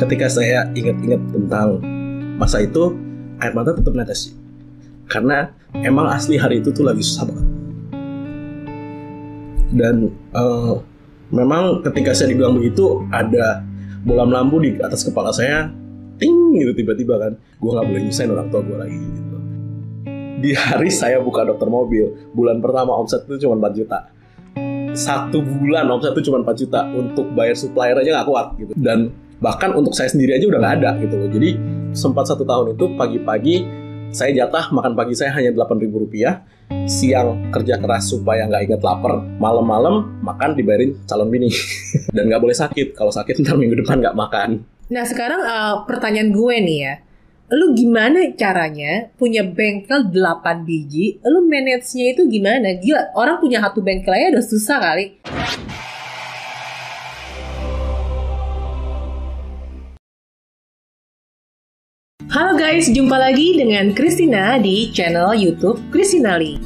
ketika saya ingat-ingat tentang masa itu air mata tetap netes karena emang asli hari itu tuh lagi susah banget. Dan uh, memang ketika saya dibilang begitu ada bolam lampu di atas kepala saya ting gitu tiba-tiba kan. Gue nggak boleh nyusahin orang tua gue lagi gitu. Di hari saya buka dokter mobil bulan pertama omset itu cuma 4 juta. Satu bulan omset itu cuma 4 juta untuk bayar supplier aja nggak kuat gitu. Dan bahkan untuk saya sendiri aja udah nggak ada gitu loh. Jadi sempat satu tahun itu pagi-pagi saya jatah makan pagi saya hanya delapan ribu rupiah. Siang kerja keras supaya nggak inget lapar. Malam-malam makan dibayarin calon bini. Dan nggak boleh sakit. Kalau sakit ntar minggu depan nggak makan. Nah sekarang uh, pertanyaan gue nih ya. Lu gimana caranya punya bengkel 8 biji, lu manage-nya itu gimana? Gila, orang punya satu bengkel aja udah susah kali. Guys, jumpa lagi dengan Christina di channel YouTube Christina Lee.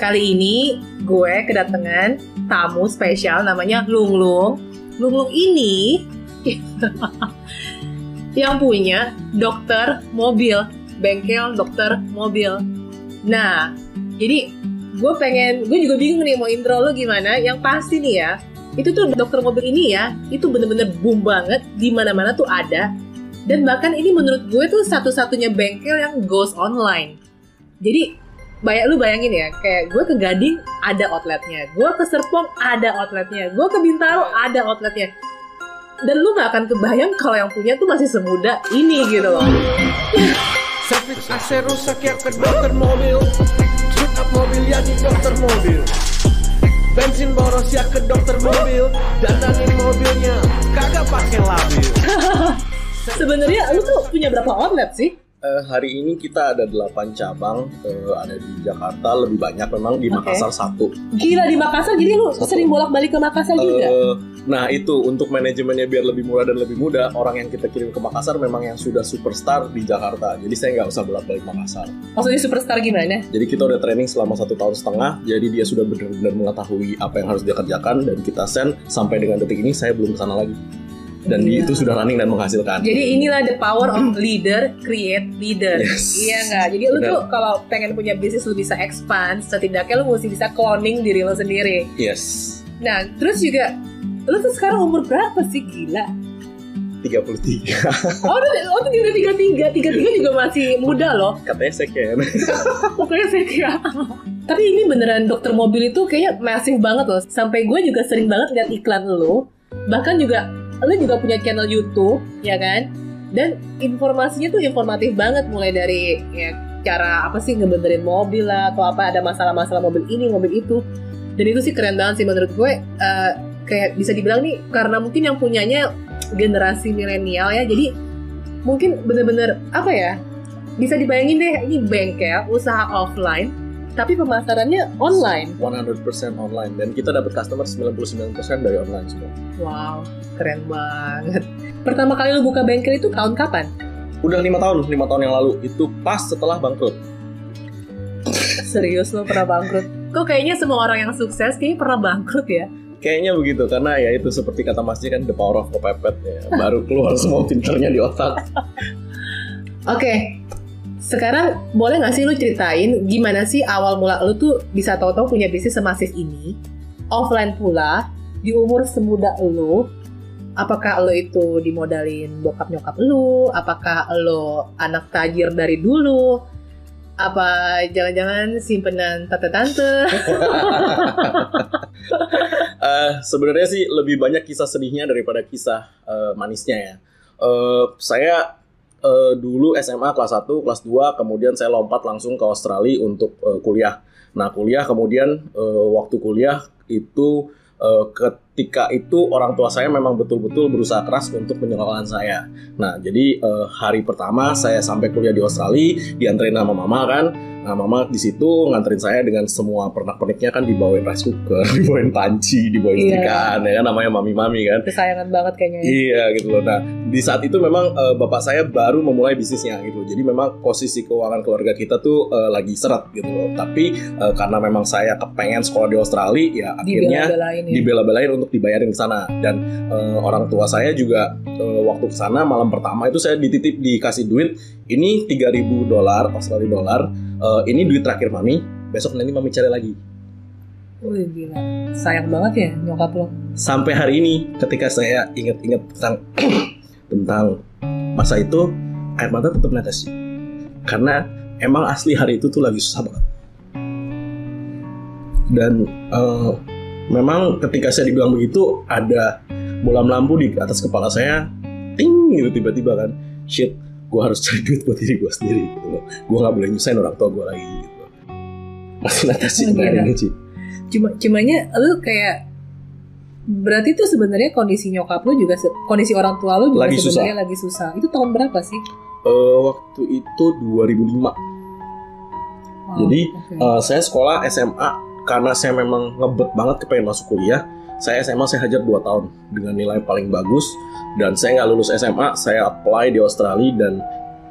Kali ini gue kedatangan tamu spesial namanya Lung Lung. Lung Lung ini yang punya dokter mobil, bengkel dokter mobil. Nah, jadi gue pengen, gue juga bingung nih mau intro lo gimana. Yang pasti nih ya, itu tuh dokter mobil ini ya, itu bener-bener boom banget, di mana-mana tuh ada. Dan bahkan ini menurut gue tuh satu-satunya bengkel yang goes online. Jadi banyak lu bayangin ya, kayak gue ke Gading ada outletnya, gue ke Serpong ada outletnya, gue ke Bintaro ada outletnya. Dan lu gak akan kebayang kalau yang punya tuh masih semuda ini gitu loh. Servis AC rusak ya ke dokter mobil. Tune up mobil ya di dokter mobil. Bensin boros ya ke dokter mobil. Dandanin mobilnya kagak pakai labil Sebenarnya lu tuh punya berapa outlet sih? uh, hari ini kita ada 8 cabang uh, ada di Jakarta lebih banyak memang di okay. Makassar satu. Gila di Makassar jadi lu satu. sering bolak-balik ke Makassar uh, juga. Nah, itu untuk manajemennya biar lebih murah dan lebih mudah, orang yang kita kirim ke Makassar memang yang sudah superstar di Jakarta. Jadi saya nggak usah bolak-balik Makassar. Maksudnya superstar gimana? Jadi kita udah training selama satu tahun setengah, jadi dia sudah benar-benar mengetahui apa yang harus dia kerjakan dan kita send sampai dengan detik ini saya belum ke sana lagi dan iya. itu sudah running dan menghasilkan. Jadi inilah the power of leader create leader. Yes. Iya nggak? Jadi lu tuh kalau pengen punya bisnis lu bisa expand, setidaknya lu mesti bisa cloning diri lu sendiri. Yes. Nah, terus juga lu tuh sekarang umur berapa sih gila? 33 Oh, oh tuh juga 33 33 juga masih muda loh Katanya second Pokoknya second Tapi ini beneran dokter mobil itu kayaknya masif banget loh Sampai gue juga sering banget lihat iklan lo Bahkan juga lu juga punya channel YouTube ya kan? Dan informasinya tuh informatif banget mulai dari ya cara apa sih ngebenerin mobil lah atau apa ada masalah-masalah mobil ini mobil itu. Dan itu sih keren banget sih menurut gue uh, kayak bisa dibilang nih karena mungkin yang punyanya generasi milenial ya jadi mungkin bener-bener apa ya bisa dibayangin deh ini bengkel usaha offline tapi pemasarannya online. 100% online dan kita dapat customer 99% dari online semua. Wow, keren banget. Pertama kali lu buka bengkel itu tahun kapan? Udah lima tahun, lima tahun yang lalu. Itu pas setelah bangkrut. Serius lo pernah bangkrut? Kok kayaknya semua orang yang sukses kayaknya pernah bangkrut ya? Kayaknya begitu karena ya itu seperti kata Masnya kan the power of kepepet ya. Baru keluar semua pinternya di otak. Oke, okay, sekarang boleh gak sih lu ceritain gimana sih awal mula lu tuh bisa tahu-tahu punya bisnis semasif ini, offline pula, di umur semuda lu, apakah lo itu dimodalin bokap nyokap lu, apakah lo anak tajir dari dulu, apa jangan-jangan simpenan tante-tante? uh, Sebenarnya sih lebih banyak kisah sedihnya daripada kisah uh, manisnya ya. Uh, saya uh, dulu SMA kelas 1, kelas 2, kemudian saya lompat langsung ke Australia untuk uh, kuliah. Nah, kuliah kemudian uh, waktu kuliah itu uh, ketika itu orang tua saya memang betul-betul berusaha keras untuk menyekolahkan saya. Nah, jadi uh, hari pertama saya sampai kuliah di Australia, diantarin sama mama kan, Nah, mama di situ nganterin saya dengan semua pernak-perniknya kan dibawain rice cooker, dibawain panci, dibawain Iya. ikan, ya kan namanya mami-mami kan. Kesayangan banget kayaknya. ya. Iya gitu loh. Nah di saat itu memang eh, bapak saya baru memulai bisnisnya gitu. Jadi memang posisi keuangan keluarga kita tuh eh, lagi seret gitu loh. Tapi eh, karena memang saya kepengen sekolah di Australia, ya akhirnya Dibela-belain ya. dibela-belain untuk dibayarin ke sana. Dan eh, orang tua saya juga eh, waktu ke sana malam pertama itu saya dititip dikasih duit. Ini 3.000 dolar Australia dolar. Eh, ini duit terakhir mami. Besok nanti mami cari lagi. Wih gila. Sayang banget ya nyokap lo. sampai hari ini ketika saya ingat-ingat tentang tentang masa itu air mata tetap netes karena emang asli hari itu tuh lagi susah banget dan eh, memang ketika saya dibilang begitu ada bolam lampu di atas kepala saya ting gitu tiba-tiba kan shit gue harus cari duit buat diri gue sendiri gitu loh gue nggak boleh nyusahin orang tua gue lagi gitu loh. masih netes sih Oh, hari gila. ini sih Cuma cumanya lu kayak berarti tuh sebenarnya kondisi nyokap lu juga kondisi orang tua lu juga Lagi sebenarnya lagi susah. Itu tahun berapa sih? Eh, waktu itu 2005 Wow, Jadi, oke. Eh, saya sekolah SMA karena saya memang ngebet banget kepengen masuk kuliah. Saya SMA saya hajar 2 tahun dengan nilai paling bagus dan saya nggak lulus SMA, saya apply di Australia dan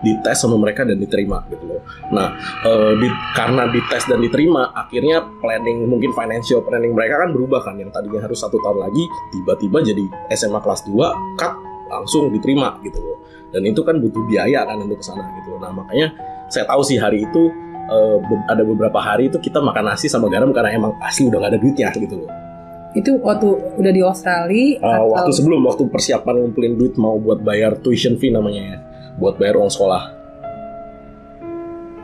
dites sama mereka dan diterima gitu loh. Nah, eh, di- karena dites dan diterima, akhirnya planning mungkin financial planning mereka kan berubah kan yang tadinya harus satu tahun lagi tiba-tiba jadi SMA kelas 2 cut langsung diterima gitu loh. Dan itu kan butuh biaya kan untuk ke sana gitu loh. Nah, makanya saya tahu sih hari itu be- ada beberapa hari itu kita makan nasi sama garam karena emang asli udah gak ada duitnya gitu loh. Itu waktu udah di Australia Uh, atau waktu sebelum waktu persiapan ngumpulin duit mau buat bayar tuition fee namanya ya, buat bayar uang sekolah.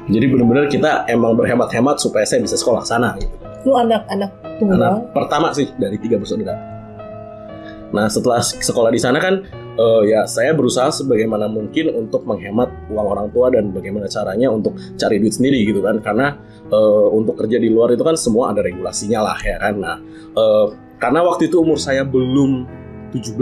Jadi bener-bener kita emang berhemat-hemat supaya saya bisa sekolah sana gitu. lu anak-anak tunggal Anak pertama sih dari tiga bersaudara. Nah setelah sekolah di sana kan eh, ya saya berusaha sebagaimana mungkin untuk menghemat uang orang tua dan bagaimana caranya untuk cari duit sendiri gitu kan karena eh, untuk kerja di luar itu kan semua ada regulasinya lah ya kan. Nah eh, karena waktu itu umur saya belum 17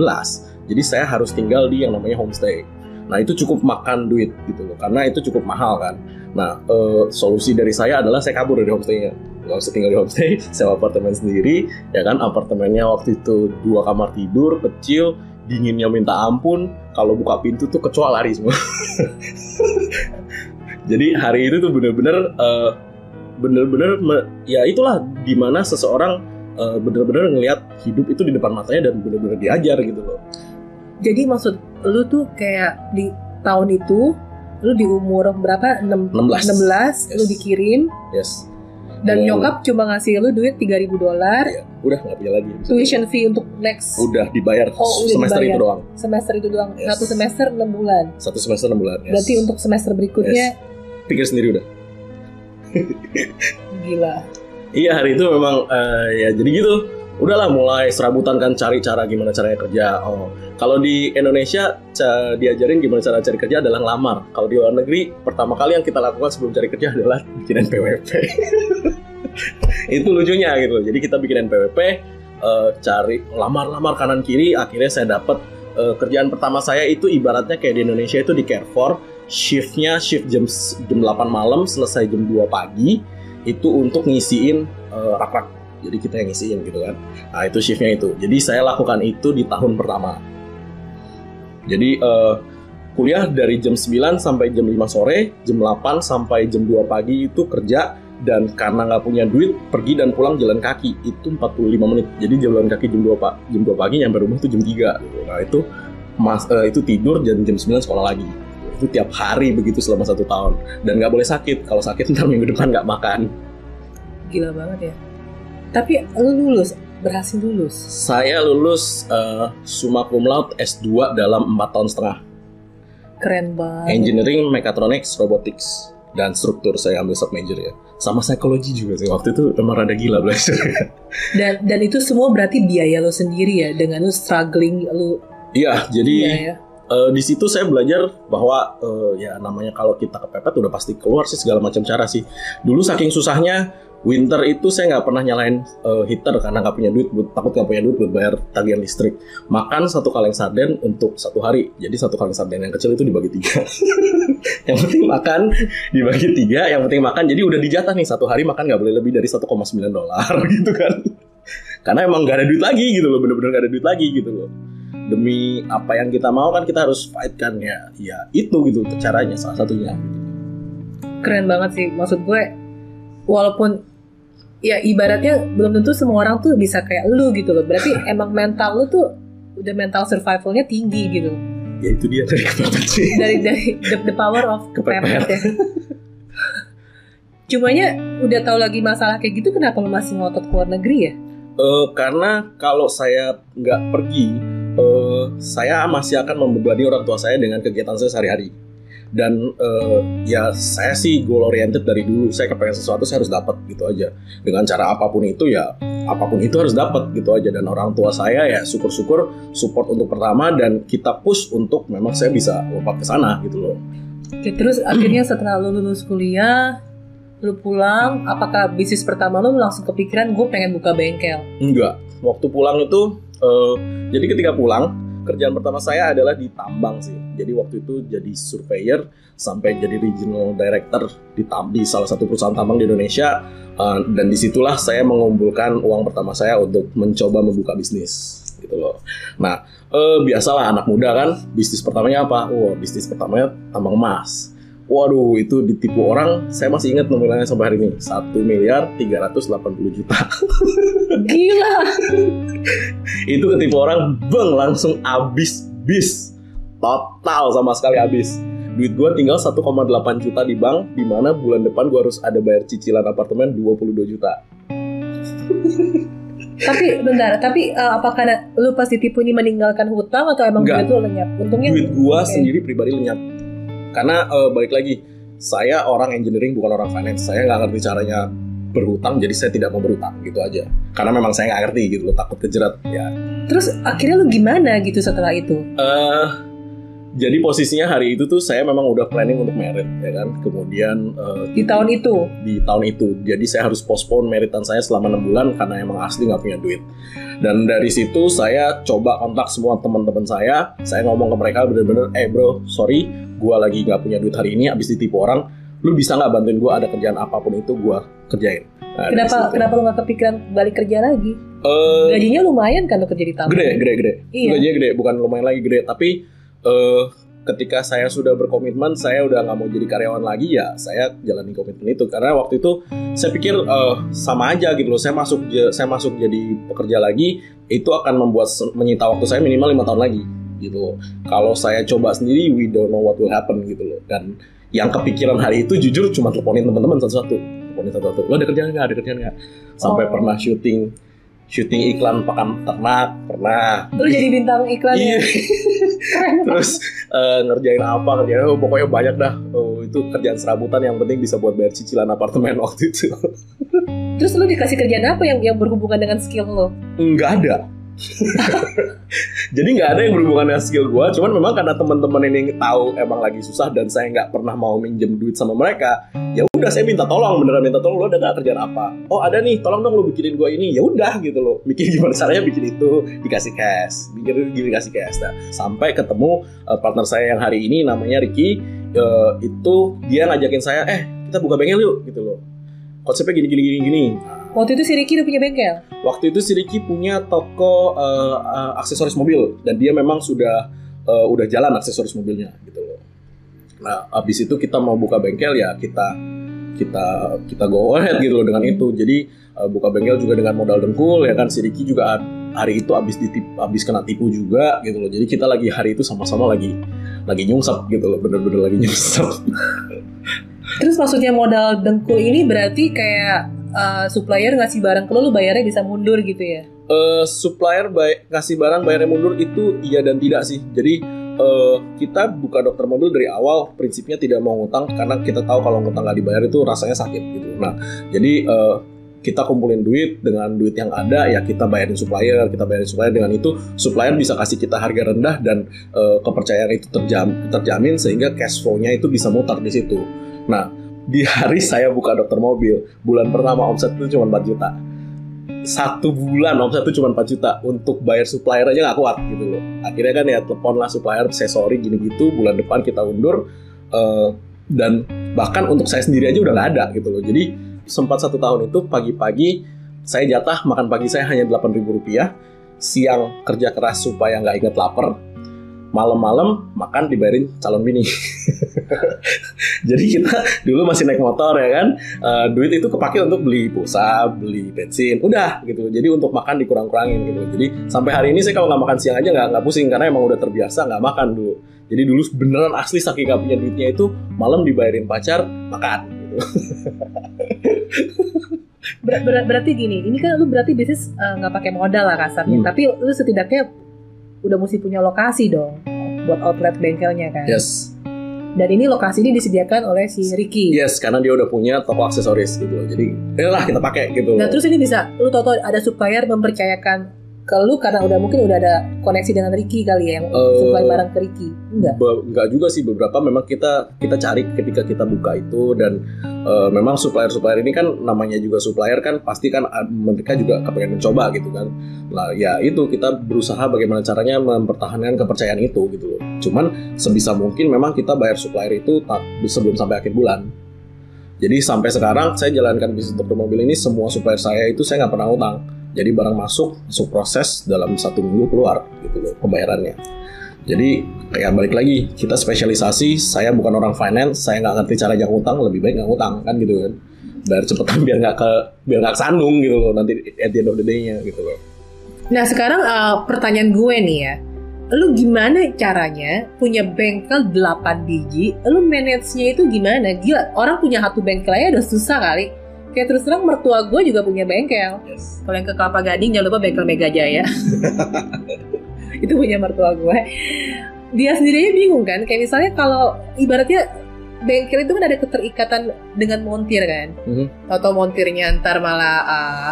jadi saya harus tinggal di yang namanya homestay. Nah itu cukup makan duit gitu loh karena itu cukup mahal kan. Nah eh, solusi dari saya adalah saya kabur dari homestaynya nggak usah tinggal di homestay, sewa apartemen sendiri, ya kan apartemennya waktu itu dua kamar tidur kecil, dinginnya minta ampun, kalau buka pintu tuh kecoa lari semua. Jadi hari itu tuh bener-bener eh, bener-bener ya itulah di mana seseorang eh, bener-bener ngelihat hidup itu di depan matanya dan bener-bener diajar gitu loh. jadi maksud lu tuh kayak di tahun itu lu di umur berapa 6, 16. 16 lu Yes. dikirim Yes. Dan Oh. nyokap cuma ngasih lu duit 3000 dolar Ya, udah nggak punya lagi. tuition fee untuk next Udah dibayar Oh, udah semester dibayar. itu doang. semester itu doang Yes. satu semester 6 bulan Satu semester enam bulan. Yes. berarti untuk semester berikutnya pikir sendiri udah. gila Iya hari itu memang eh, ya jadi gitu. Udahlah mulai serabutan kan cari cara gimana caranya kerja. Oh, kalau di Indonesia diajarin gimana cara cari kerja adalah ngelamar. Kalau di luar negeri pertama kali yang kita lakukan sebelum cari kerja adalah bikin NPWP. itu lucunya gitu. Jadi kita bikin NPWP, eh, cari lamar-lamar kanan kiri. Akhirnya saya dapat eh, kerjaan pertama saya itu ibaratnya kayak di Indonesia itu di Carrefour. Shiftnya shift jam jam 8 malam selesai jam 2 pagi itu untuk ngisiin eh, rak-rak. Jadi kita yang ngisiin gitu kan. Nah itu shiftnya itu. Jadi saya lakukan itu di tahun pertama. Jadi eh, kuliah dari jam 9 sampai jam 5 sore, jam 8 sampai jam 2 pagi itu kerja dan karena nggak punya duit pergi dan pulang jalan kaki itu 45 menit. Jadi jalan kaki jam 2 pak jam 2 pagi nyampe rumah itu jam 3 gitu. Nah itu mas eh, itu tidur dan jam 9 sekolah lagi. Itu tiap hari begitu selama satu tahun dan nggak boleh sakit. Kalau sakit ntar minggu depan nggak makan. gila banget ya tapi lu lulus berhasil lulus Saya lulus eh, summa cum laude S2 dalam 4 tahun setengah. keren banget Engineering, Mechatronics, Robotics dan struktur saya ambil sub major ya. Sama psikologi juga sih. Waktu itu emang rada gila belajar. dan dan itu semua berarti biaya lo sendiri ya dengan lu struggling lu Iya, jadi Eh, di situ saya belajar bahwa eh, ya namanya kalau kita kepepet udah pasti keluar sih segala macam cara sih. Dulu saking susahnya winter itu saya nggak pernah nyalain eh, heater karena nggak punya duit, buat, takut nggak punya duit buat bayar tagihan listrik. Makan satu kaleng sarden untuk satu hari. Jadi satu kaleng sarden yang kecil itu dibagi tiga. yang penting makan dibagi tiga, yang penting makan. Jadi udah dijatah nih satu hari makan nggak boleh lebih dari 1,9 dolar gitu kan. Karena emang nggak ada duit lagi gitu loh, bener-bener nggak ada duit lagi gitu loh demi apa yang kita mau kan kita harus fight kan ya ya itu gitu caranya salah satunya Keren banget sih. Maksud gue, walaupun ya ibaratnya belum tentu semua orang tuh bisa kayak lu gitu loh. Berarti emang mental lu tuh udah mental survivalnya tinggi gitu. ya itu dia dari kepepet sih Dari dari the, the power of Kepepet. ya. Cumanya udah tahu lagi masalah kayak gitu kenapa lu masih ngotot keluar negeri ya? Eh, karena kalau saya nggak pergi eh, saya masih akan membebani orang tua saya dengan kegiatan saya sehari-hari dan eh, ya saya sih goal oriented dari dulu saya kepengen sesuatu saya harus dapat gitu aja dengan cara apa pun itu ya apa pun itu harus dapat gitu aja dan orang tua saya ya syukur-syukur support untuk pertama dan kita push untuk memang saya bisa lompat ke sana gitu loh Oke, terus akhirnya setelah lu lulus kuliah, lu pulang, apakah bisnis pertama lu langsung kepikiran gue pengen buka bengkel? Enggak. Waktu pulang itu, eh, jadi ketika pulang, kerjaan pertama saya adalah di tambang sih. Jadi waktu itu jadi surveyor sampai jadi regional director di, tam- di salah satu perusahaan tambang di Indonesia. Eh, dan di situlah saya mengumpulkan uang pertama saya untuk mencoba membuka bisnis gitu loh. Nah, eh, biasalah anak muda kan, bisnis pertamanya apa? Wah, bisnis pertamanya tambang emas. Waduh, itu ditipu orang. Saya masih ingat nominalnya sampai hari ini. 1 miliar 380 juta. Gila. itu ketipu orang bang langsung abis bis total sama sekali abis duit gue tinggal 1,8 juta di bank di mana bulan depan gue harus ada bayar cicilan apartemen 22 juta tapi bentar, tapi eh, apakah lu pas ditipu ini meninggalkan hutang atau emang Enggak. duit lu lenyap? Untungnya duit gue Oke. sendiri pribadi lenyap karena eh, balik lagi saya orang engineering bukan orang finance. Saya nggak ngerti caranya berhutang jadi saya tidak mau berhutang gitu aja. Karena memang saya nggak ngerti gitu loh takut kejerat ya. Terus akhirnya lu gimana gitu setelah itu? eh jadi posisinya hari itu tuh saya memang udah planning untuk merit ya kan kemudian eh, Di tahun itu? di tahun itu. Jadi saya harus postpone meritan saya selama enam bulan karena emang asli nggak punya duit. Dan dari situ saya coba kontak semua teman-teman saya. Saya ngomong ke mereka bener-bener, eh bro, sorry, gua lagi nggak punya duit hari ini, abis ditipu orang. Lu bisa nggak bantuin gua ada kerjaan apa pun itu gua kerjain. Nah, Kenapa kenapa lu gak kepikiran balik kerja lagi? Eh, Gajinya lumayan kan lu kerja di tambang? gede, gede, gede. Iya. Gajinya gede, bukan lumayan lagi gede. Tapi eh, ketika saya sudah berkomitmen, saya udah nggak mau jadi karyawan lagi ya, saya jalani komitmen itu. Karena waktu itu saya pikir eh, sama aja gitu loh. Saya masuk, saya masuk jadi pekerja lagi, itu akan membuat menyita waktu saya minimal lima tahun lagi gitu. Kalau saya coba sendiri, we don't know what will happen gitu loh. Dan yang kepikiran hari itu jujur cuma teleponin teman-teman satu-satu, teleponin satu-satu. Lo ada kerjaan nggak? Ada kerjaan nggak? Sampai Oh. pernah syuting syuting iklan pakan ternak pernah Lu jadi bintang iklan Iya. ya? Keren. terus eh, ngerjain apa ngerjain oh, pokoknya banyak dah oh, itu kerjaan serabutan yang penting bisa buat bayar cicilan apartemen waktu itu Terus lu dikasih kerjaan apa yang yang berhubungan dengan skill lu? nggak ada jadi nggak ada yang berhubungan dengan skill gue cuman memang karena teman-teman ini tahu emang lagi susah dan saya nggak pernah mau minjem duit sama mereka ya udah saya minta tolong beneran minta tolong lo ada nggak kerjaan apa? Oh ada nih tolong dong lo bikinin gue ini. Ya udah gitu loh. Bikin gimana caranya bikin itu dikasih cash bikin itu dikasih cash. Nah, sampai ketemu eh, partner saya yang hari ini namanya Ricky eh, itu dia ngajakin saya eh kita buka bengkel yuk gitu loh. Konsepnya gini gini gini gini Waktu itu si Ricky udah punya bengkel. Waktu itu si Ricky punya toko eh, eh, aksesoris mobil dan dia memang sudah eh, udah jalan aksesoris mobilnya gitu loh. Nah, abis itu kita mau buka bengkel ya kita kita kita go ahead gitu loh dengan itu. Jadi eh, buka bengkel juga dengan modal dengkul ya kan si Ricky juga hari itu abis ditip, abis kena tipu juga gitu loh. Jadi kita lagi hari itu sama-sama lagi lagi nyungsep gitu loh, bener-bener lagi nyungsep. Terus maksudnya modal dengkul ini berarti kayak uh, supplier ngasih barang ke lu, lu bayarnya bisa mundur gitu ya? eh supplier baik ngasih barang bayarnya mundur itu iya dan tidak sih. Jadi eh, kita buka dokter mobil dari awal prinsipnya tidak mau ngutang karena kita tahu kalau ngutang nggak dibayar itu rasanya sakit gitu. Nah jadi eh, kita kumpulin duit dengan duit yang ada ya kita bayarin supplier kita bayarin supplier dengan itu supplier bisa kasih kita harga rendah dan eh, kepercayaan itu terjam, terjamin sehingga cash flow-nya itu bisa mutar di situ nah di hari saya buka dokter mobil bulan pertama omset itu cuma 4 juta. Satu bulan omset itu cuma 4 juta untuk bayar supplier aja nggak kuat gitu loh. Akhirnya kan ya telepon lah supplier saya sorry gini gitu bulan depan kita undur. Eh, dan bahkan untuk saya sendiri aja udah nggak ada gitu loh. Jadi sempat satu tahun itu pagi-pagi saya jatah makan pagi saya hanya 8.000 rupiah. Siang kerja keras supaya nggak inget lapar malam-malam makan dibayarin calon bini. Jadi kita dulu masih naik motor ya kan? Eh, duit itu kepake untuk beli pulsa beli bensin udah gitu. Jadi untuk makan dikurang-kurangin gitu. Jadi sampai hari ini saya kalau nggak makan siang aja nggak nggak pusing karena emang udah terbiasa nggak makan dulu jadi dulu beneran asli saking nggak punya duitnya itu malam dibayarin pacar makan gitu. Ber- ber- berarti gini, ini kan lu berarti bisnis eh, nggak pakai modal lah kasarnya, Hmm. tapi lu setidaknya udah mesti punya lokasi dong buat outlet bengkelnya kan. yes Dan ini lokasi ini disediakan oleh si Ricky. yes karena dia udah punya toko aksesoris gitu loh jadi lah kita pakai gitu Nah terus ini bisa, lu tau tau ada supplier mempercayakan ke lu karena udah mungkin udah ada koneksi dengan Ricky kali ya yang Eh, supply barang ke Ricky. Enggak. Be- enggak juga sih beberapa memang kita kita cari ketika kita buka itu dan eh, memang supplier supplier ini kan namanya juga supplier kan pasti kan ah, mereka juga kepengen mencoba gitu kan lah ya itu kita berusaha bagaimana caranya mempertahankan kepercayaan itu gitu loh cuman sebisa mungkin memang kita bayar supplier itu tak, sebelum sampai akhir bulan jadi sampai sekarang saya jalankan bisnis dokter mobil ini semua supplier saya itu saya nggak pernah utang jadi barang masuk masuk proses dalam satu minggu keluar gitu loh pembayarannya jadi kayak balik lagi kita spesialisasi saya bukan orang finance saya nggak ngerti cara jangan utang lebih baik nggak utang kan gitu kan bayar cepetan biar nggak ke biar nggak kesandung gitu loh nanti at the end of the day-nya gitu loh Nah sekarang eh, pertanyaan gue nih ya, lu gimana caranya punya bengkel 8 biji, lu manage-nya itu gimana? Gila, orang punya satu bengkel aja udah susah kali. Kayak terus terang mertua gue juga punya bengkel. yes. Kalau yang ke Kelapa Gading jangan lupa bengkel Mega Jaya. itu punya mertua gue. Dia sendiri aja bingung kan. Kayak misalnya kalau ibaratnya bengkel itu kan ada keterikatan dengan montir kan. Mhm. Atau montirnya ntar malah uh,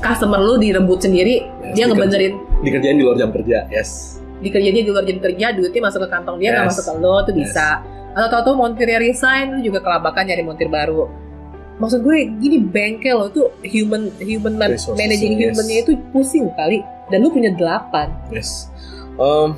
customer lu direbut sendiri, Yes, dia ngebenerin dikerjain di luar jam kerja yes dikerjainnya di luar jam kerja, duitnya masuk ke kantong dia nggak Yes. masuk ke lo tuh bisa. Atau tahu-tahu montirnya resign, lu juga kelabakan nyari montir baru. Maksud gue gini bengkel lo tuh human human man- Resources, managing yes. humannya itu pusing kali. Dan lu punya delapan. yes Em,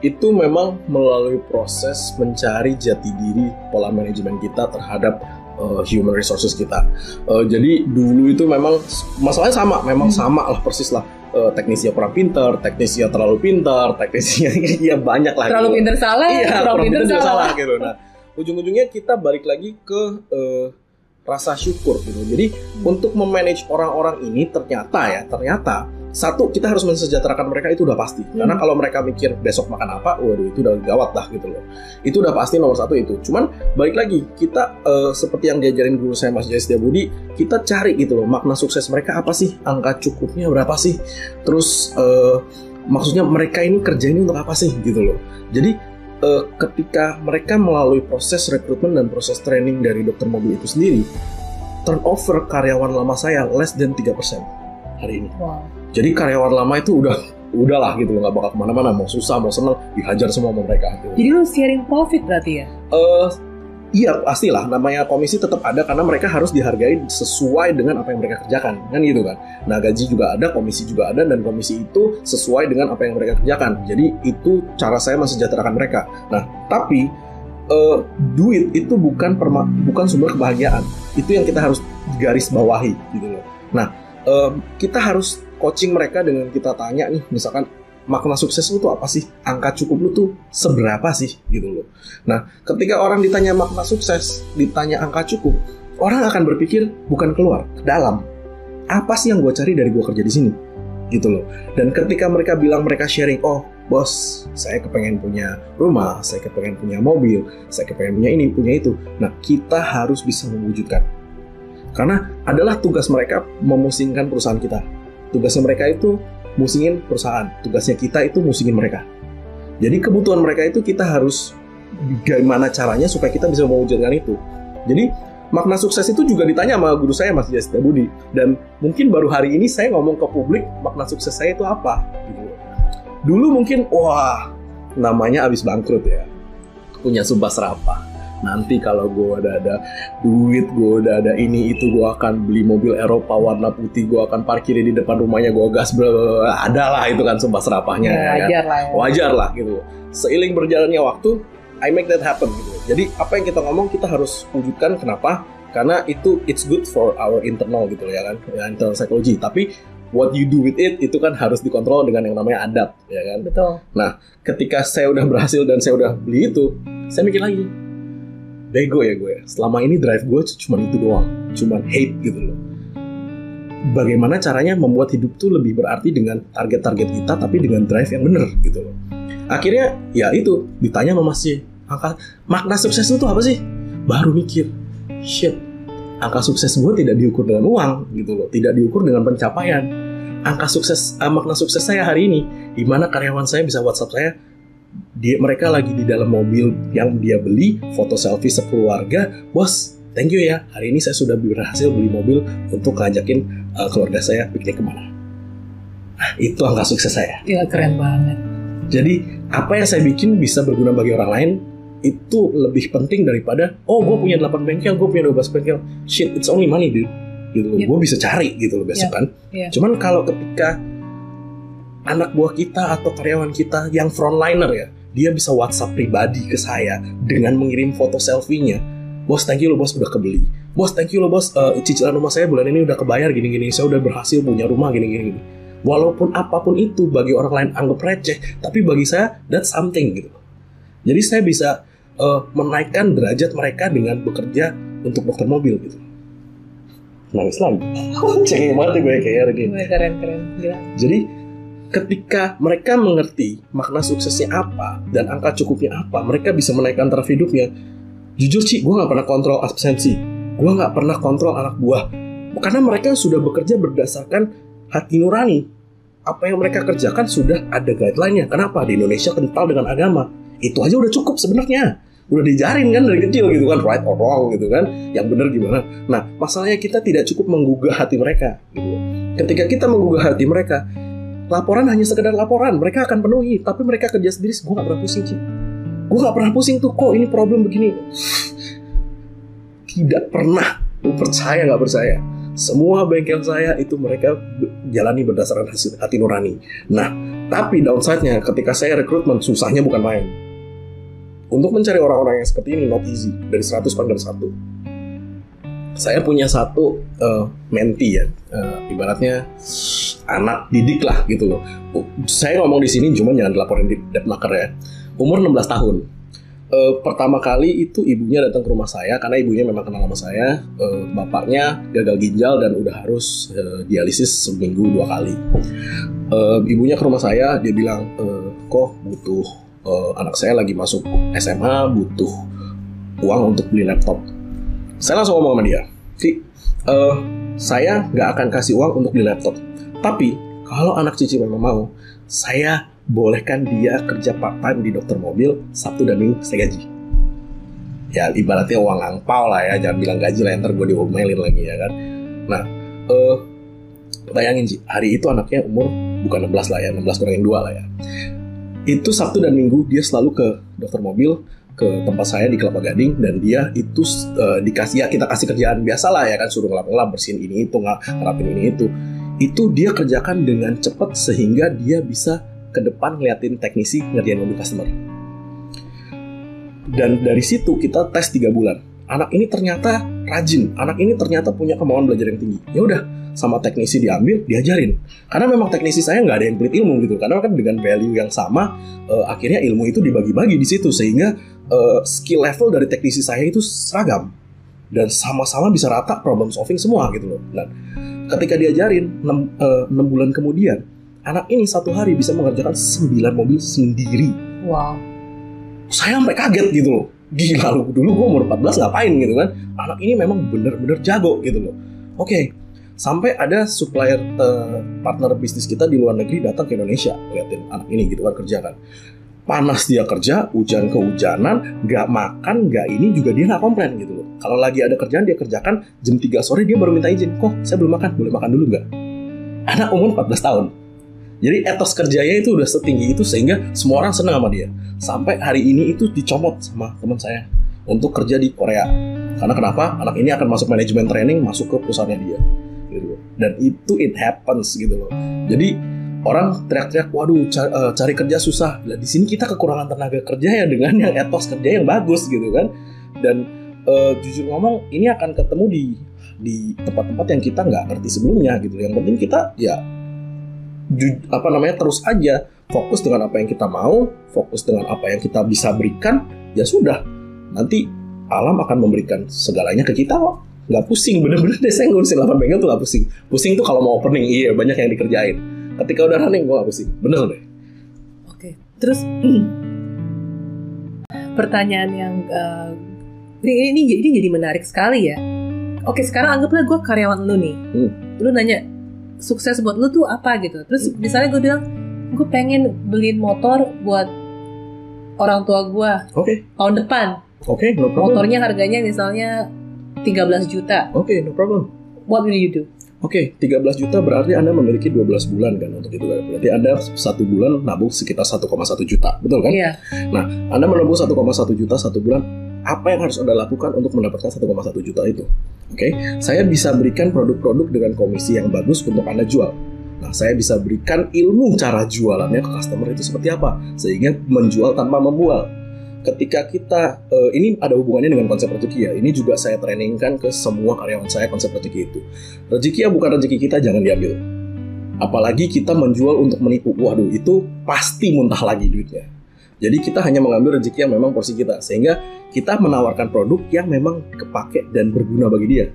itu memang melalui proses mencari jati diri pola manajemen kita terhadap uh, human resources kita. Uh, jadi dulu itu memang masalahnya sama, memang Hmm. sama lah persis lah. Uh, teknisnya kurang pinter, teknisnya terlalu pinter, teknisnya ya banyak lah. Terlalu gitu. pinter salah, Iya, terlalu kurang pinter pinter salah. salah gitu. Nah, ujung-ujungnya kita balik lagi ke uh, rasa syukur gitu. Jadi untuk memanage orang-orang ini ternyata ya, ternyata satu kita harus mensejahterakan mereka itu udah pasti. Karena Hmm. kalau mereka mikir besok makan apa, waduh itu udah gawat dah gitu loh. Itu udah pasti nomor satu itu. Cuman balik lagi kita eh, seperti yang diajarin guru saya Mas Jaya Setiabudi, kita cari gitu loh makna sukses mereka apa sih? Angka cukupnya berapa sih? Terus eh, maksudnya mereka ini kerja ini untuk apa sih gitu loh. Jadi eh, ketika mereka melalui proses rekrutmen dan proses training dari dokter mobil itu sendiri, turnover karyawan lama saya less than 3% hari ini. Wow. Jadi karyawan lama itu udah udahlah gitu loh nggak bakal ke mana-mana mau susah mau seneng dihajar semua sama mereka gitu. Jadi lu sharing profit berarti ya? Eh, iya pastilah namanya komisi tetap ada karena mereka harus dihargai sesuai dengan apa yang mereka kerjakan kan gitu kan. Nah gaji juga ada, komisi juga ada dan komisi itu sesuai dengan apa yang mereka kerjakan. Jadi itu cara saya mensejahterakan mereka. Nah tapi eh, duit itu bukan perma- bukan sumber kebahagiaan. Itu yang kita harus garis bawahi gitu loh. Nah eh, kita harus coaching mereka dengan kita tanya nih misalkan makna sukses lu tuh apa sih? Angka cukup lu tuh seberapa sih gitu loh. Nah, ketika orang ditanya makna sukses, ditanya angka cukup, orang akan berpikir bukan keluar, ke dalam. Apa sih yang gue cari dari gue kerja di sini? Gitu loh. Dan ketika mereka bilang mereka sharing, oh bos, saya kepengen punya rumah, saya kepengen punya mobil, saya kepengen punya ini, punya itu. Nah, kita harus bisa mewujudkan. Karena adalah tugas mereka memusingkan perusahaan kita. Tugasnya mereka itu musingin perusahaan. Tugasnya kita itu musingin mereka. Jadi kebutuhan mereka itu kita harus gimana caranya supaya kita bisa mewujudkan itu. Jadi makna sukses itu juga ditanya sama guru saya Mas Jas Budi dan mungkin baru hari ini saya ngomong ke publik makna sukses saya itu apa gitu. Dulu mungkin wah namanya abis bangkrut ya punya sumpah serapah nanti kalau gue udah ada duit gue udah ada ini itu gue akan beli mobil Eropa warna putih gue akan parkir di depan rumahnya gue gas bla, ada lah itu kan sumpah serapahnya Ya, ya kan? wajar lah ya. wajar lah gitu. Seiring berjalannya waktu I make that happen gitu. Jadi apa yang kita ngomong kita harus wujudkan. Kenapa? Karena itu it's good for our internal gitu ya kan? Ya, internal psychology. Tapi what you do with it itu kan harus dikontrol dengan yang namanya adab ya kan? Betul. Nah, ketika saya udah berhasil dan saya udah beli itu, saya mikir lagi, bego ya gue. Selama ini drive gue cuma itu doang, cuma hate gitu loh. Bagaimana caranya membuat hidup tuh lebih berarti dengan target-target kita, tapi dengan drive yang bener gitu loh. Akhirnya, ya itu ditanya sama Mas J, angka makna sukses itu apa sih? Baru mikir, shit, angka sukses gue tidak diukur dengan uang gitu loh, tidak diukur dengan pencapaian. Angka sukses, eh, makna sukses saya hari ini di mana karyawan saya bisa WhatsApp saya dia mereka lagi di dalam mobil yang dia beli foto selfie sekeluarga bos thank you ya hari ini saya sudah berhasil beli mobil untuk ngajakin uh, keluarga saya piknik ke mana nah, itu angka sukses saya Gila keren banget. jadi apa yang saya bikin bisa berguna bagi orang lain itu lebih penting daripada oh gue punya 8 bengkel gue punya 12 bengkel shit it's only money dude gitu loh Yep. gue bisa cari gitu loh besok Yep. kan Yep. cuman kalau ketika anak buah kita atau karyawan kita yang frontliner ya dia bisa WhatsApp pribadi ke saya dengan mengirim foto selfie-nya. Bos thank you lo bos udah kebeli. Bos thank you lo bos Eh, cicilan rumah saya bulan ini udah kebayar gini gini saya udah berhasil punya rumah gini gini gini walaupun apa pun itu bagi orang lain anggap receh tapi bagi saya that's something gitu. Jadi saya bisa eh, menaikkan derajat mereka dengan bekerja untuk dokter mobil gitu. Nangis lagi. Cengeng banget ya gue kayak gini. Gila, keren keren. Gila. jadi ketika mereka mengerti makna suksesnya apa dan angka cukupnya apa, mereka bisa menaikkan taraf hidupnya. Jujur sih, gue nggak pernah kontrol absensi, gue nggak pernah kontrol anak buah, karena mereka sudah bekerja berdasarkan hati nurani. Apa yang mereka kerjakan sudah ada guideline-nya. Kenapa di Indonesia kental dengan agama? Itu aja udah cukup sebenarnya. Udah dijarin kan dari kecil gitu kan, right or wrong gitu kan. Yang benar gimana? Nah, masalahnya kita tidak cukup menggugah hati mereka. Gitu. Ketika kita menggugah hati mereka, laporan hanya sekedar laporan. Mereka akan penuhi. Tapi mereka kerja sendiri. Gue gak pernah pusing sih gue gak pernah pusing tuh. Kok ini problem begini? Tidak pernah. Lu percaya gak percaya? Semua bengkel saya itu mereka jalani berdasarkan hati nurani. Nah tapi downside-nya ketika saya rekrutmen susahnya bukan main. Untuk mencari orang-orang yang seperti ini not easy. Dari 100 pandang satu saya punya satu eh, menti ya Eh, ibaratnya anak didik lah gitu loh. Uh, Saya ngomong di sini cuma jangan dilaporin di Depnaker ya. Umur 16 tahun. Eh, pertama kali itu ibunya datang ke rumah saya karena ibunya memang kenal sama saya. Eh, bapaknya gagal ginjal dan udah harus eh, dialisis seminggu dua kali. Eh, ibunya ke rumah saya dia bilang eh, kok butuh eh, anak saya lagi masuk SMA butuh uang untuk beli laptop. Saya langsung ngomong sama dia, Ci, eh, saya nggak akan kasih uang untuk beli laptop. Tapi kalau anak cici memang mau, saya bolehkan dia kerja part time di dokter mobil Sabtu dan Minggu saya gaji. Ya ibaratnya uang angpau lah ya, jangan bilang gaji lah ntar gue diomelin lagi ya kan. Nah, eh bayangin sih hari itu anaknya umur bukan 16 lah ya, 16 kurangin 2 lah ya. Itu Sabtu dan Minggu dia selalu ke dokter mobil ke tempat saya di Kelapa Gading dan dia itu eh, dikasih ya kita kasih kerjaan biasa lah ya kan suruh ngelap-ngelap bersihin ini itu ngerapin ini itu. Itu dia kerjakan dengan cepat sehingga dia bisa ke depan ngeliatin teknisi ngerjain mobil customer. Dan dari situ kita tes tiga bulan anak ini ternyata rajin. Anak ini ternyata punya kemauan belajar yang tinggi. Ya udah sama teknisi diambil diajarin. Karena memang teknisi saya nggak ada yang pelit ilmu gitu. Karena kan dengan value yang sama eh, akhirnya ilmu itu dibagi-bagi di situ. Sehingga eh, skill level dari teknisi saya itu seragam. Dan sama-sama bisa rata problem solving semua gitu loh. Dan ketika diajarin 6, bulan kemudian anak ini satu hari bisa mengerjakan 9 mobil sendiri. Wow. saya sampai kaget gitu loh gila lu dulu gue umur 14 ngapain gitu kan anak ini memang bener-bener jago gitu loh oke sampai ada supplier eh, partner bisnis kita di luar negeri datang ke Indonesia liatin anak ini gitu kan kerja kan panas dia kerja, hujan kehujanan, nggak makan, nggak ini juga dia nggak komplain gitu loh. Kalau lagi ada kerjaan dia kerjakan jam 3 sore dia baru minta izin, kok saya belum makan, boleh makan dulu nggak? Anak umur 14 tahun. Jadi etos kerjanya itu udah setinggi itu sehingga semua orang senang sama dia. Sampai hari ini itu dicomot sama teman saya untuk kerja di Korea. Karena kenapa? Anak ini akan masuk manajemen training, masuk ke perusahaannya dia. Gitu. Dan itu it happens gitu loh. Jadi orang teriak-teriak, waduh cari, uh, cari kerja susah. Nah, di sini kita kekurangan tenaga kerja ya dengan yang etos kerja yang bagus gitu kan. Dan uh, jujur ngomong, ini akan ketemu di di tempat-tempat yang kita nggak ngerti sebelumnya gitu. Yang penting kita ya apa namanya terus aja fokus dengan apa yang kita mau, fokus dengan apa yang kita bisa berikan, ya sudah. Nanti alam akan memberikan segalanya ke kita kok. Nggak pusing, bener-bener deh saya ngurusin 8 bengkel tuh nggak pusing. Pusing tuh kalau mau opening, iya banyak yang dikerjain ketika udah running gue gak pusing bener deh oke terus pertanyaan yang uh, ini, ini ini jadi menarik sekali ya oke sekarang anggaplah gue karyawan lu nih hmm. lu nanya sukses buat lu tuh apa gitu. Terus misalnya gue bilang gue pengen beliin motor buat orang tua gue oke. tahun depan. Oke okay, no problem. Motornya harganya misalnya 13 juta. Oke okay, no problem. What will you do? Oke, okay, 13 juta berarti Anda memiliki 12 bulan kan untuk itu kan. Berarti Anda satu bulan nabung sekitar 1,1 juta, betul kan? Iya. Nah, Anda menabung 1,1 juta satu bulan, apa yang harus Anda lakukan untuk mendapatkan 1,1 juta itu? Oke, okay? saya bisa berikan produk-produk dengan komisi yang bagus untuk Anda jual. Nah, saya bisa berikan ilmu cara jualannya ke customer itu seperti apa, sehingga menjual tanpa membual ketika kita uh, ini ada hubungannya dengan konsep rezeki ya. Ini juga saya trainingkan ke semua karyawan saya konsep rezeki itu. Rezeki ya bukan rezeki kita jangan diambil. Apalagi kita menjual untuk menipu. Waduh, itu pasti muntah lagi duitnya. Jadi kita hanya mengambil rezeki yang memang porsi kita sehingga kita menawarkan produk yang memang kepake dan berguna bagi dia.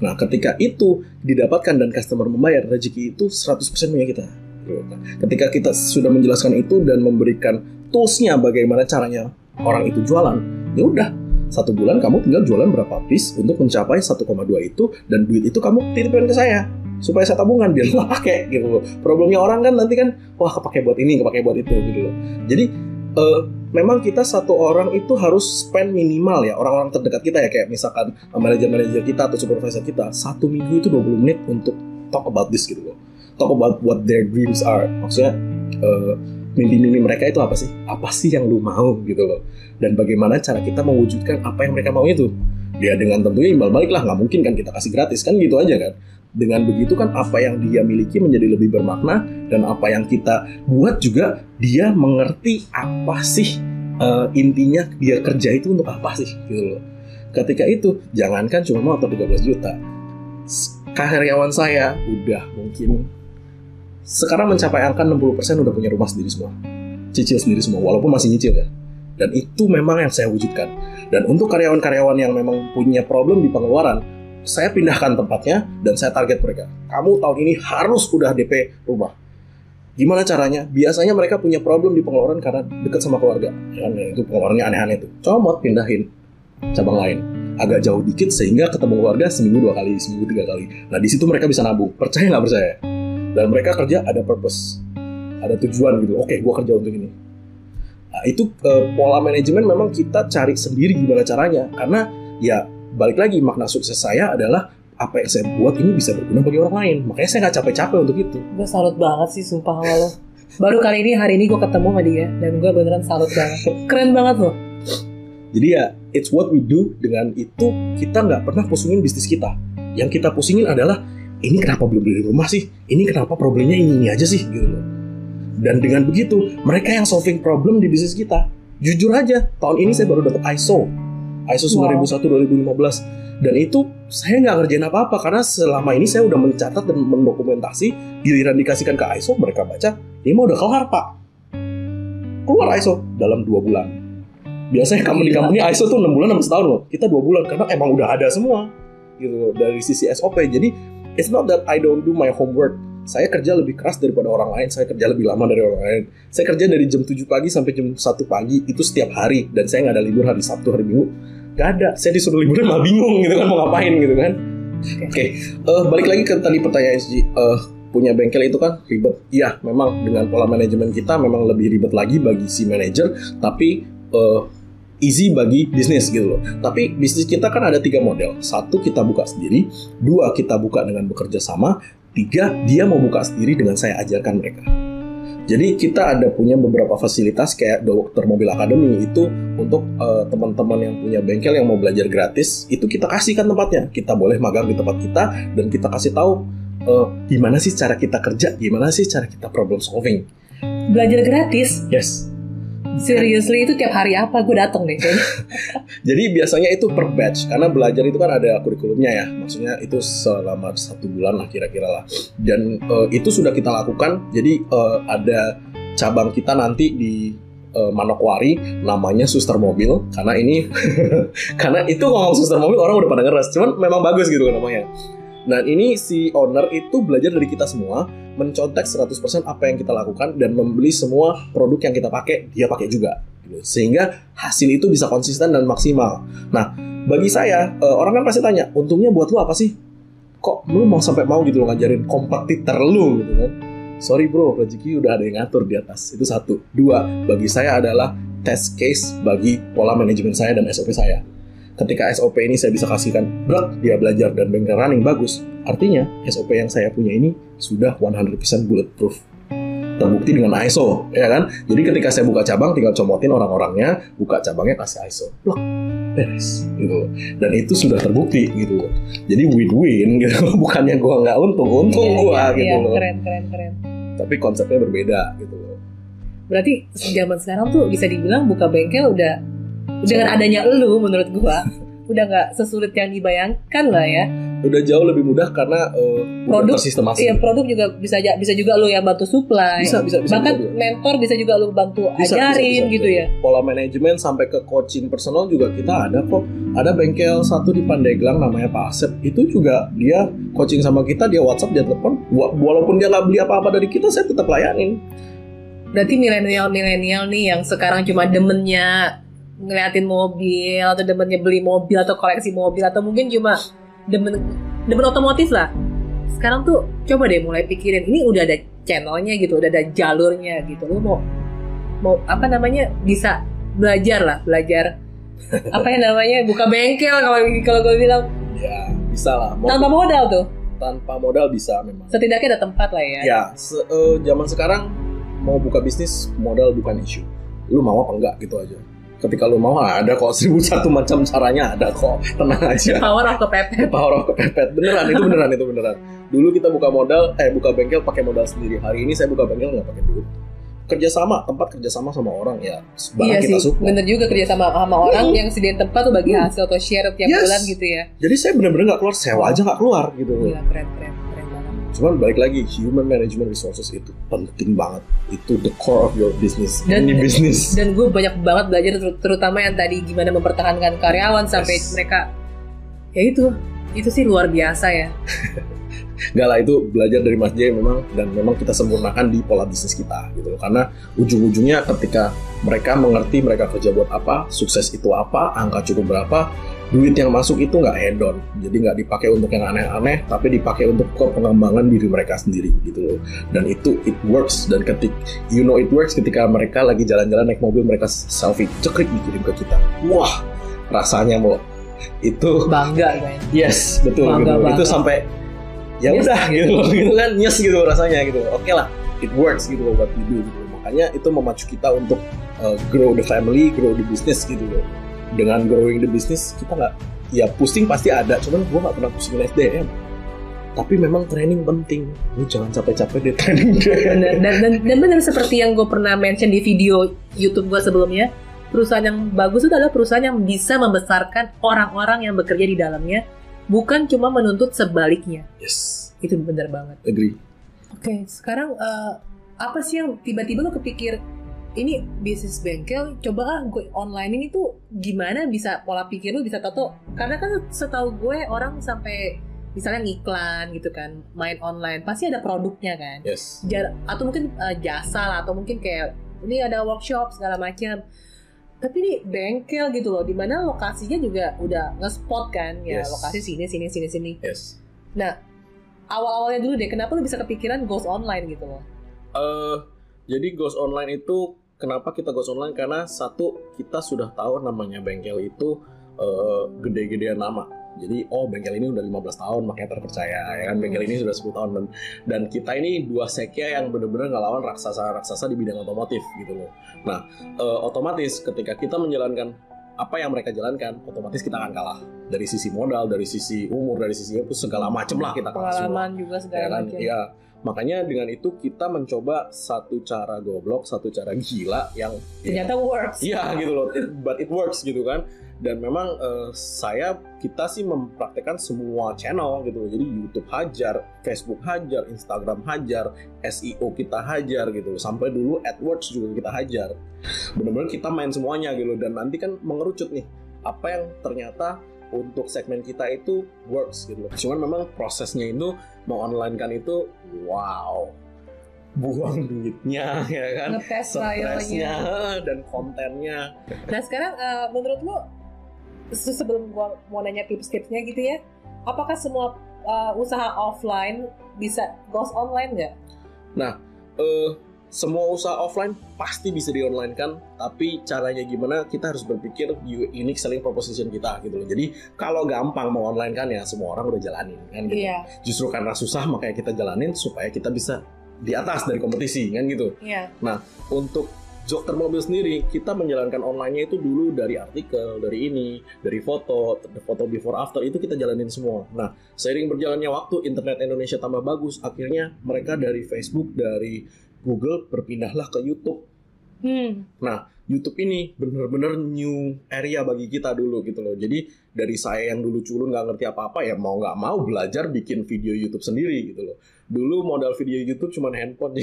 Nah, ketika itu didapatkan dan customer membayar, rezeki itu 100% punya kita. Ketika kita sudah menjelaskan itu dan memberikan toolsnya bagaimana caranya orang itu jualan, ya udah satu bulan kamu tinggal jualan berapa piece untuk mencapai 1,2 itu dan duit itu kamu titipin ke saya supaya saya tabungan biar pakai gitu loh. Problemnya orang kan nanti kan wah kepake buat ini, kepake buat itu gitu loh. Jadi uh, memang kita satu orang itu harus spend minimal ya orang-orang terdekat kita ya kayak misalkan manajer-manajer kita atau supervisor kita satu minggu itu 20 menit untuk talk about this gitu loh. Talk about what their dreams are. Maksudnya uh, mimpi-mimpi mereka itu apa sih? Apa sih yang lu mau gitu loh? Dan bagaimana cara kita mewujudkan apa yang mereka mau itu? Dia dengan tentunya imbal balik lah, nggak mungkin kan kita kasih gratis kan gitu aja kan? Dengan begitu kan apa yang dia miliki menjadi lebih bermakna dan apa yang kita buat juga dia mengerti apa sih uh, intinya dia kerja itu untuk apa sih gitu loh. Ketika itu jangankan cuma motor 13 juta, karyawan saya udah mungkin sekarang mencapai angka 60% udah punya rumah sendiri semua. Cicil sendiri semua, walaupun masih nyicil ya. Dan itu memang yang saya wujudkan. Dan untuk karyawan-karyawan yang memang punya problem di pengeluaran, saya pindahkan tempatnya dan saya target mereka. Kamu tahun ini harus udah DP rumah. Gimana caranya? Biasanya mereka punya problem di pengeluaran karena dekat sama keluarga. Ya, itu pengeluarannya aneh-aneh tuh. Comot pindahin cabang lain agak jauh dikit sehingga ketemu keluarga seminggu dua kali, seminggu tiga kali. Nah di situ mereka bisa nabung. Percaya nggak percaya? dan mereka kerja ada purpose ada tujuan gitu oke okay, gue kerja untuk ini nah, itu uh, pola manajemen memang kita cari sendiri gimana caranya. Karena ya balik lagi makna sukses saya adalah apa yang saya buat ini bisa berguna bagi orang lain. Makanya saya nggak capek-capek untuk itu. Gue salut banget sih sumpah sama lo. Baru kali ini hari ini gue ketemu sama dia dan gue beneran salut banget. Keren banget loh jadi ya it's what we do. Dengan itu kita nggak pernah pusingin bisnis kita. Yang kita pusingin adalah ini kenapa belum beli rumah sih? Ini kenapa problemnya ini ini aja sih? Gitu loh. Dan dengan begitu, mereka yang solving problem di bisnis kita. Jujur aja, tahun ini saya baru dapat ISO. ISO 9001 2015 dan itu saya nggak ngerjain apa-apa karena selama ini saya udah mencatat dan mendokumentasi giliran dikasihkan ke ISO mereka baca ini mau udah kelar pak. Keluar ISO dalam dua bulan. Biasanya kamu di company ISO tuh 6 bulan 6 tahun loh. Kita dua bulan karena emang udah ada semua gitu dari sisi SOP jadi It's not that I don't do my homework. Saya kerja lebih keras daripada orang lain, saya kerja lebih lama dari orang lain. Saya kerja dari jam 7 pagi sampai jam 1 pagi, itu setiap hari. Dan saya nggak ada libur hari Sabtu, hari Minggu. Gak ada, saya disuruh liburan malah bingung gitu kan, mau ngapain gitu kan. Oke, okay. uh, balik lagi ke tadi pertanyaan SG. Uh, punya bengkel itu kan ribet. Iya, memang dengan pola manajemen kita memang lebih ribet lagi bagi si manajer, tapi eh, easy bagi bisnis gitu loh. Tapi bisnis kita kan ada tiga model. Satu kita buka sendiri, dua kita buka dengan bekerja sama, tiga dia mau buka sendiri dengan saya ajarkan mereka. Jadi kita ada punya beberapa fasilitas kayak dokter mobil academy itu untuk eh, teman-teman yang punya bengkel yang mau belajar gratis itu kita kasihkan tempatnya. Kita boleh magang di tempat kita dan kita kasih tahu eh, gimana sih cara kita kerja, gimana sih cara kita problem solving. Belajar gratis. Yes. Seriously itu tiap hari apa gue dateng deh. Jadi biasanya itu per batch karena belajar itu kan ada kurikulumnya ya. Maksudnya itu selama satu bulan lah kira-kira lah. Dan eh, itu sudah kita lakukan. Jadi eh, ada cabang kita nanti di eh, Manokwari namanya Suster Mobil karena ini karena itu ngomong Suster Mobil orang udah pada ngeres. Cuman memang bagus gitu namanya. Nah ini si owner itu belajar dari kita semua mencontek 100% apa yang kita lakukan dan membeli semua produk yang kita pakai dia pakai juga gitu. sehingga hasil itu bisa konsisten dan maksimal. Nah bagi saya eh, orang kan pasti tanya untungnya buat lu apa sih? Kok lu mau sampai mau gitu lo ngajarin kompetitor lu gitu kan? Sorry bro rezeki udah ada yang ngatur di atas itu satu. Dua bagi saya adalah test case bagi pola manajemen saya dan SOP saya ketika SOP ini saya bisa kasihkan berat dia belajar dan bengkel running bagus. Artinya SOP yang saya punya ini sudah 100% bulletproof. Terbukti dengan ISO ya kan? Jadi ketika saya buka cabang tinggal comotin orang-orangnya buka cabangnya kasih ISO blok beres gitu dan itu sudah terbukti gitu jadi win-win gitu bukannya gua nggak untung untung Iya, gua iya, gitu loh. Keren, keren, keren. tapi konsepnya berbeda gitu loh. Berarti zaman sekarang tuh bisa dibilang buka bengkel udah dengan adanya elu menurut gua udah nggak sesulit yang dibayangkan lah ya. udah jauh lebih mudah karena udah Produk, tersistemasi Iya produk juga bisa bisa juga lo yang bantu supply. bisa bisa bisa Bahkan bisa, mentor bisa juga lo bantu Bisa, ajarin bisa, bisa, gitu bisa. ya. Pola manajemen sampai ke coaching personal juga kita ada kok. Ada bengkel satu di Pandeglang namanya Pak Asep. Itu juga dia coaching sama kita, dia WhatsApp, dia telepon. Wa- Walaupun dia nggak beli apa-apa dari kita, saya tetap layanin. Berarti milenial-milenial nih yang sekarang cuma demennya ngeliatin mobil atau demennya beli mobil atau koleksi mobil atau mungkin cuma demen demen otomotif lah. Sekarang tuh coba deh mulai pikirin ini udah ada channelnya gitu, udah ada jalurnya gitu. Lu mau mau apa namanya bisa belajar lah, belajar apa yang namanya buka bengkel kalau kalau gue bilang Ya, bisa lah. Mau tanpa modal tuh. tanpa modal bisa memang. Setidaknya ada tempat lah ya. Ya, se- eh, zaman sekarang mau buka bisnis modal bukan isu. Lu mau apa enggak gitu aja. Ketika lu mau ada kok seribu satu macam caranya ada kok. Tenang aja. Power of kepepet. Power of kepepet beneran itu beneran itu beneran dulu kita buka modal eh buka bengkel pakai modal sendiri hari ini saya buka bengkel nggak pakai duit kerjasama tempat kerjasama sama orang ya barang Iya kita sih, support bener juga kerja sama sama orang Hmm. yang sediain tempat tuh bagi hasil atau share tiap Yes. bulan gitu ya. jadi saya bener-bener nggak keluar sewa aja nggak keluar gitu Gila keren keren. Cuman balik lagi human management resources itu penting banget itu the core of your business Dan- ini bisnis Dan gue banyak banget belajar ter- terutama yang tadi gimana mempertahankan karyawan sampai Yes. mereka ya itu itu sih luar biasa ya. Enggak lah itu belajar dari Mas J memang dan memang kita sempurnakan di pola bisnis kita gitu loh. Karena ujung-ujungnya ketika mereka mengerti mereka kerja buat apa, sukses itu apa, angka cukup berapa, duit yang masuk itu nggak hedon. Jadi nggak dipakai untuk yang aneh-aneh, tapi dipakai untuk ke pengembangan diri mereka sendiri gitu loh. Dan itu it works dan ketik you know it works ketika mereka lagi jalan-jalan naik mobil mereka selfie cekrik dikirim ke kita. Wah, rasanya mau itu Bangga kan. Yes, betul Bangga gitu. banget. Itu sampai ya Yes, udah gitu loh, gitu kan nyes gitu rasanya gitu. Oke lah, it works gitu loh buat video gitu. Makanya itu memacu kita untuk uh, grow the family, grow the business gitu loh. Dengan growing the business kita nggak ya pusing pasti ada, cuman gua nggak pernah pusingin SDM. Tapi memang training penting. Lu jangan capek-capek deh training Bener. Dan, dan, dan bener seperti yang gue pernah mention di video YouTube gue sebelumnya, perusahaan yang bagus itu adalah perusahaan yang bisa membesarkan orang-orang yang bekerja di dalamnya, bukan cuma menuntut sebaliknya. Yes, Itu bener banget. agree. Oke, sekarang eh, apa sih yang tiba-tiba lo kepikir ini bisnis bengkel, coba ah gue online ini tuh gimana bisa pola pikir lu bisa tato? Karena kan setahu gue orang sampai misalnya ngiklan gitu kan, main online pasti ada produknya kan. Yes. Jar- atau mungkin eh, jasa lah atau mungkin kayak ini ada workshop segala macam. Tapi ini bengkel gitu loh, di mana lokasinya juga udah nge-spot kan, ya Yes. lokasi sini sini sini sini. Yes. Nah, awal-awalnya dulu deh, kenapa lu bisa kepikiran ghost online gitu loh? Eh, jadi ghost online itu kenapa kita ghost online karena satu kita sudah tahu namanya bengkel itu eh, gede-gedean nama. Jadi oh bengkel ini udah 15 tahun makanya terpercaya ya kan bengkel ini sudah 10 tahun dan dan kita ini dua sekya yang benar-benar ngelawan raksasa-raksasa di bidang otomotif gitu loh. Nah, eh, otomatis ketika kita menjalankan apa yang mereka jalankan, otomatis kita akan kalah dari sisi modal, dari sisi umur, dari sisi itu segala macem lah kita kalah semua Pengalaman juga ya segala kan? macam. Iya. Makanya dengan itu kita mencoba satu cara goblok, satu cara gila yang Ternyata works. Iya gitu loh, It- but it works gitu kan. Dan memang eh, saya kita sih mempraktekkan semua channel gitu loh. Jadi YouTube hajar, Facebook hajar, Instagram hajar, SEO kita hajar gitu loh. Sampai dulu AdWords juga kita hajar. Bener-bener kita main semuanya gitu loh. Dan nanti kan mengerucut nih apa yang ternyata untuk segmen kita itu works gitu loh. Cuman memang prosesnya itu mau online kan itu wow buang duitnya ya kan Ngetes stresnya trialnya. dan kontennya Nah sekarang eh, menurut lu se- sebelum gua mau nanya tips-tipsnya gitu ya, apakah semua eh, usaha offline bisa ghost online nggak? eh semua usaha offline pasti bisa di online kan tapi caranya gimana kita harus berpikir unique selling proposition kita gitu loh jadi kalau gampang mau online kan ya semua orang udah jalanin kan gitu Iya, justru karena susah makanya kita jalanin supaya kita bisa di atas dari kompetisi kan gitu iya. untuk dokter mobil sendiri kita menjalankan online-nya itu dulu dari artikel, dari ini, dari foto, foto before after itu kita jalanin semua. Nah, seiring berjalannya waktu internet Indonesia tambah bagus, akhirnya mereka dari Facebook, dari Google berpindahlah ke YouTube. Hmm. Nah, YouTube ini bener-bener new area bagi kita dulu gitu loh. Jadi dari saya yang dulu culun nggak ngerti apa-apa ya mau nggak mau belajar bikin video YouTube sendiri gitu loh. Dulu modal video YouTube cuma handphone.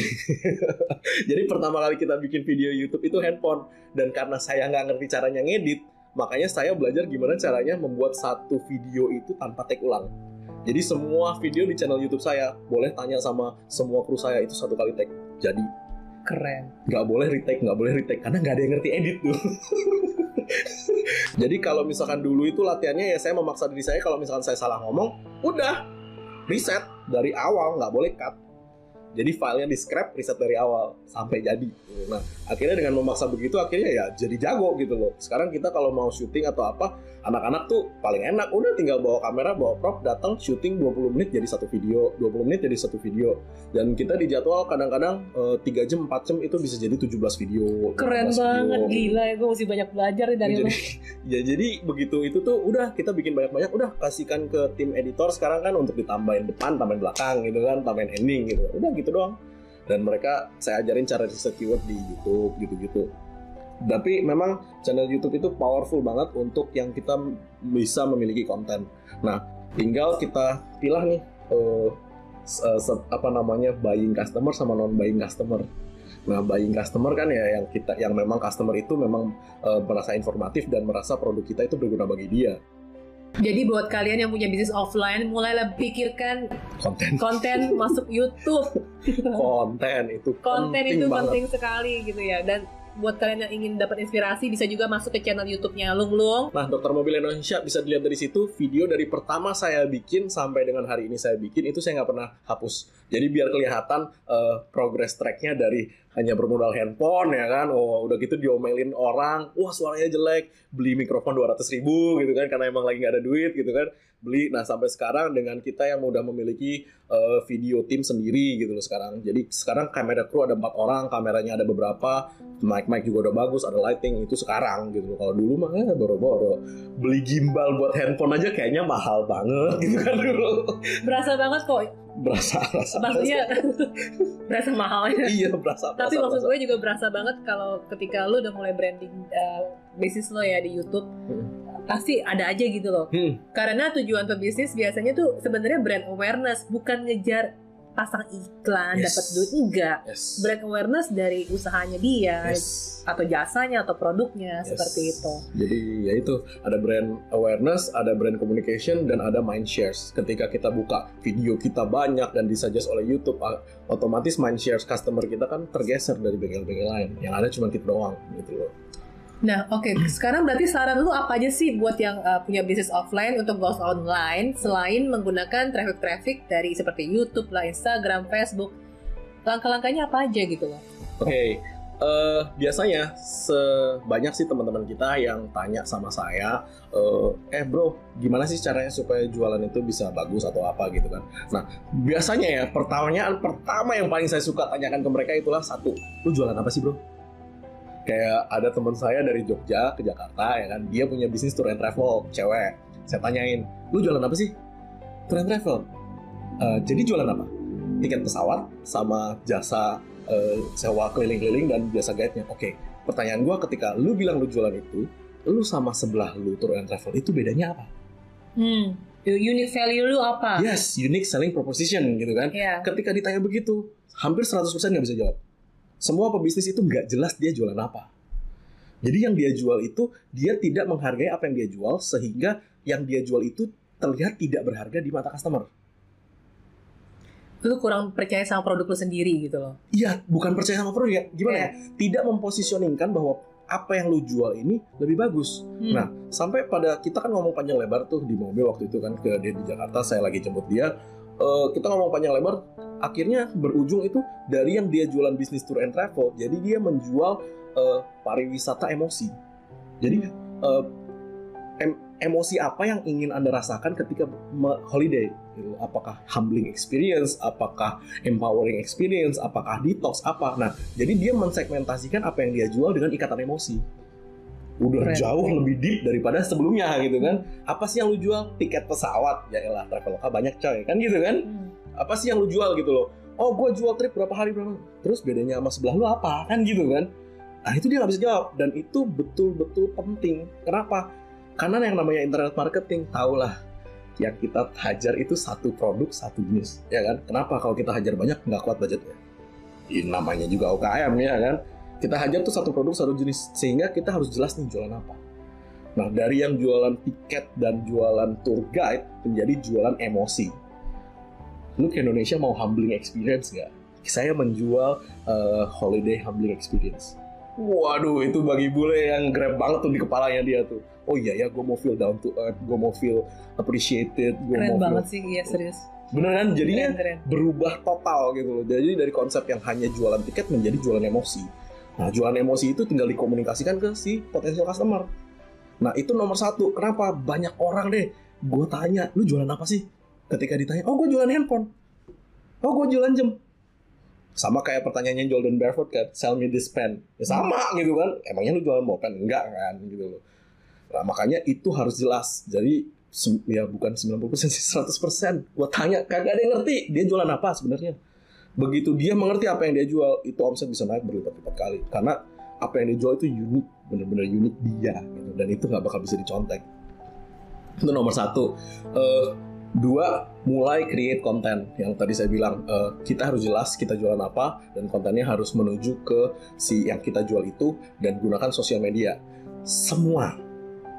Jadi pertama kali kita bikin video YouTube itu handphone. Dan karena saya nggak ngerti caranya ngedit, makanya saya belajar gimana caranya membuat satu video itu tanpa take ulang. Jadi semua video di channel YouTube saya boleh tanya sama semua kru saya itu satu kali take. Jadi Keren. nggak boleh retake nggak boleh retake karena nggak ada yang ngerti edit tuh jadi kalau misalkan dulu itu latihannya ya saya memaksa diri saya kalau misalkan saya salah ngomong udah reset dari awal nggak boleh cut jadi filenya di scrap reset dari awal sampai jadi. Nah akhirnya dengan memaksa begitu akhirnya ya jadi jago gitu loh. Sekarang kita kalau mau syuting atau apa anak-anak tuh paling enak. Udah tinggal bawa kamera bawa prop datang syuting 20 menit jadi satu video 20 menit jadi satu video. Dan kita di jadwal kadang-kadang eh, 3 jam 4 jam itu bisa jadi 17 video Keren 18 banget, video. gila ya. Gue mesti banyak belajar dari jadi, ya jadi begitu itu tuh udah kita bikin banyak-banyak udah kasihkan ke tim editor sekarang kan untuk ditambahin depan tambahin belakang gitu kan tambahin ending gitu. Udah gitu doang. Dan mereka saya ajarin cara riset keyword di YouTube gitu-gitu. Tapi memang channel YouTube itu powerful banget untuk yang kita bisa memiliki konten. Nah tinggal kita pilah nih se- apa namanya buying customer sama non buying customer. Nah, buying customer kan ya yang kita yang memang customer itu memang eh, merasa informatif dan merasa produk kita itu berguna bagi dia. Jadi buat kalian yang punya bisnis offline, mulailah pikirkan Konten konten masuk YouTube. konten itu konten penting itu banget. penting sekali gitu ya. Dan buat kalian yang ingin dapat inspirasi, bisa juga masuk ke channel YouTube-nya Lung Lung. Nah, Dokter Mobil Indonesia bisa dilihat dari situ video dari pertama saya bikin sampai dengan hari ini saya bikin itu saya nggak pernah hapus. Jadi biar kelihatan eh, progress tracknya dari hanya bermodal handphone ya kan, oh udah gitu diomelin orang, wah suaranya jelek, beli mikrofon 200 ribu gitu kan karena emang lagi nggak ada duit gitu kan, beli. Nah sampai sekarang dengan kita yang udah memiliki eh, video tim sendiri gitu loh sekarang. Jadi sekarang kamera kru ada empat orang, kameranya ada beberapa, mic mic juga udah bagus, ada lighting itu sekarang gitu loh. Kalau dulu mah eh, boro-boro beli gimbal buat handphone aja kayaknya mahal banget gitu kan dulu. Berasa banget kok. Berasa, berasa. Maksudnya berasa mahalnya. iya berasa. Tapi berasa, maksud berasa. gue juga berasa banget kalau ketika lu udah mulai branding uh, bisnis lo ya di YouTube, pasti ada aja gitu loh. Hmm, Karena tujuan pebisnis biasanya tuh sebenarnya brand awareness, bukan ngejar pasang iklan, Yes. dapat duit enggak. yes. Brand awareness dari usahanya dia Yes. atau jasanya atau produknya Yes. seperti itu. Jadi ya itu ada brand awareness, ada brand communication dan ada mind shares. Ketika kita buka video kita banyak dan disuggest oleh YouTube, otomatis mind shares customer kita kan tergeser dari bengkel-bengkel lain. Yang ada cuma kita doang gitu loh. Nah, oke. Sekarang berarti saran lu apa aja sih buat yang uh, punya bisnis offline untuk goals online selain menggunakan traffic-traffic dari seperti YouTube lah, Instagram, Facebook. Langkah-langkahnya apa aja gitu loh? Oke, eh, biasanya sebanyak sih teman-teman kita yang tanya sama saya, eh, eh bro, gimana sih caranya supaya jualan itu bisa bagus atau apa gitu kan? Nah, biasanya ya pertanyaan pertama yang paling saya suka tanyakan ke mereka itulah satu, lu jualan apa sih bro? Kayak ada teman saya dari Jogja ke Jakarta ya kan, dia punya bisnis tour and travel, cewek. Saya tanyain, lu jualan apa sih? Tour and travel. "Eh, jadi jualan apa? Tiket pesawat sama jasa eh, sewa keliling-keliling dan jasa guide-nya. Oke, pertanyaan gua ketika lu bilang lu jualan itu, lu sama sebelah lu tour and travel itu bedanya apa? Hmm. Unique value lu apa? Yes, unique selling proposition gitu kan. Iya. Ketika ditanya begitu, hampir 100% nggak bisa jawab. Semua pebisnis itu nggak jelas dia jualan apa. Jadi yang dia jual itu, dia tidak menghargai apa yang dia jual, sehingga yang dia jual itu terlihat tidak berharga di mata customer. Lu kurang percaya sama produk lu sendiri gitu loh. Iya, bukan percaya sama produk ya. Gimana Iya. ya? Tidak mempositioningkan bahwa apa yang lu jual ini lebih bagus. Hmm. Nah, sampai pada kita kan ngomong panjang lebar tuh di mobil waktu itu kan ke dia di Jakarta, saya lagi jemput dia. Eh, kita ngomong panjang lebar, akhirnya berujung itu dari yang dia jualan bisnis tour and travel, jadi dia menjual eh, pariwisata emosi. Jadi eh, em- emosi apa yang ingin anda rasakan ketika holiday? Gitu. Apakah humbling experience? Apakah empowering experience? Apakah detox? Apa? Nah, jadi dia mensegmentasikan apa yang dia jual dengan ikatan emosi. Udah Keren. jauh lebih deep daripada sebelumnya gitu kan. Apa sih yang lu jual? Tiket pesawat. Ya elah, Traveloka banyak coy. Kan gitu kan? Hmm. Apa sih yang lu jual gitu loh? Oh, gue jual trip berapa hari berapa? Terus bedanya sama sebelah lu apa? Kan gitu kan? Nah, itu dia nggak bisa jawab. Dan itu betul-betul penting. Kenapa? Karena yang namanya internet marketing, tahulah yang kita hajar itu satu produk, satu jenis. Ya kan? Kenapa? Kalau kita hajar banyak, nggak kuat budgetnya. Ini namanya juga UKM ya kan? Kita hajar tuh satu produk, satu jenis. Sehingga kita harus jelas nih jualan apa. Nah, dari yang jualan tiket dan jualan tour guide menjadi jualan emosi. Lu ke Indonesia mau humbling experience nggak? Saya menjual eh, holiday humbling experience. Waduh, itu bagi bule yang grab banget tuh di kepalanya dia tuh. Oh iya ya, gue mau feel down to earth, gue mau feel appreciated, gue Keren mau banget feel... sih, iya serius. Bener kan? Jadinya Keren, keren. berubah total gitu loh. Jadi dari konsep yang hanya jualan tiket menjadi jualan emosi. Nah, jualan emosi itu tinggal dikomunikasikan ke si potensial customer. Nah, itu nomor satu. Kenapa? Banyak orang deh. Gue tanya, lu jualan apa sih? Ketika ditanya, oh gue jualan handphone. Oh gue jualan jam. Sama kayak pertanyaannya Jordan Barefoot kan, sell me this pen. Ya sama gitu kan. Emangnya lu jualan bolpen? Enggak kan gitu loh. Nah, makanya itu harus jelas. Jadi ya bukan 90% sih 100%. Gua tanya kagak ada yang ngerti dia jualan apa sebenarnya. Begitu dia mengerti apa yang dia jual, itu omset bisa naik berlipat-lipat kali. Karena apa yang dia jual itu unik, bener-bener unik dia gitu. Dan itu nggak bakal bisa dicontek. Itu nomor satu. Eh, dua, mulai create konten. Yang tadi saya bilang, eh, kita harus jelas kita jualan apa dan kontennya harus menuju ke si yang kita jual itu dan gunakan sosial media. Semua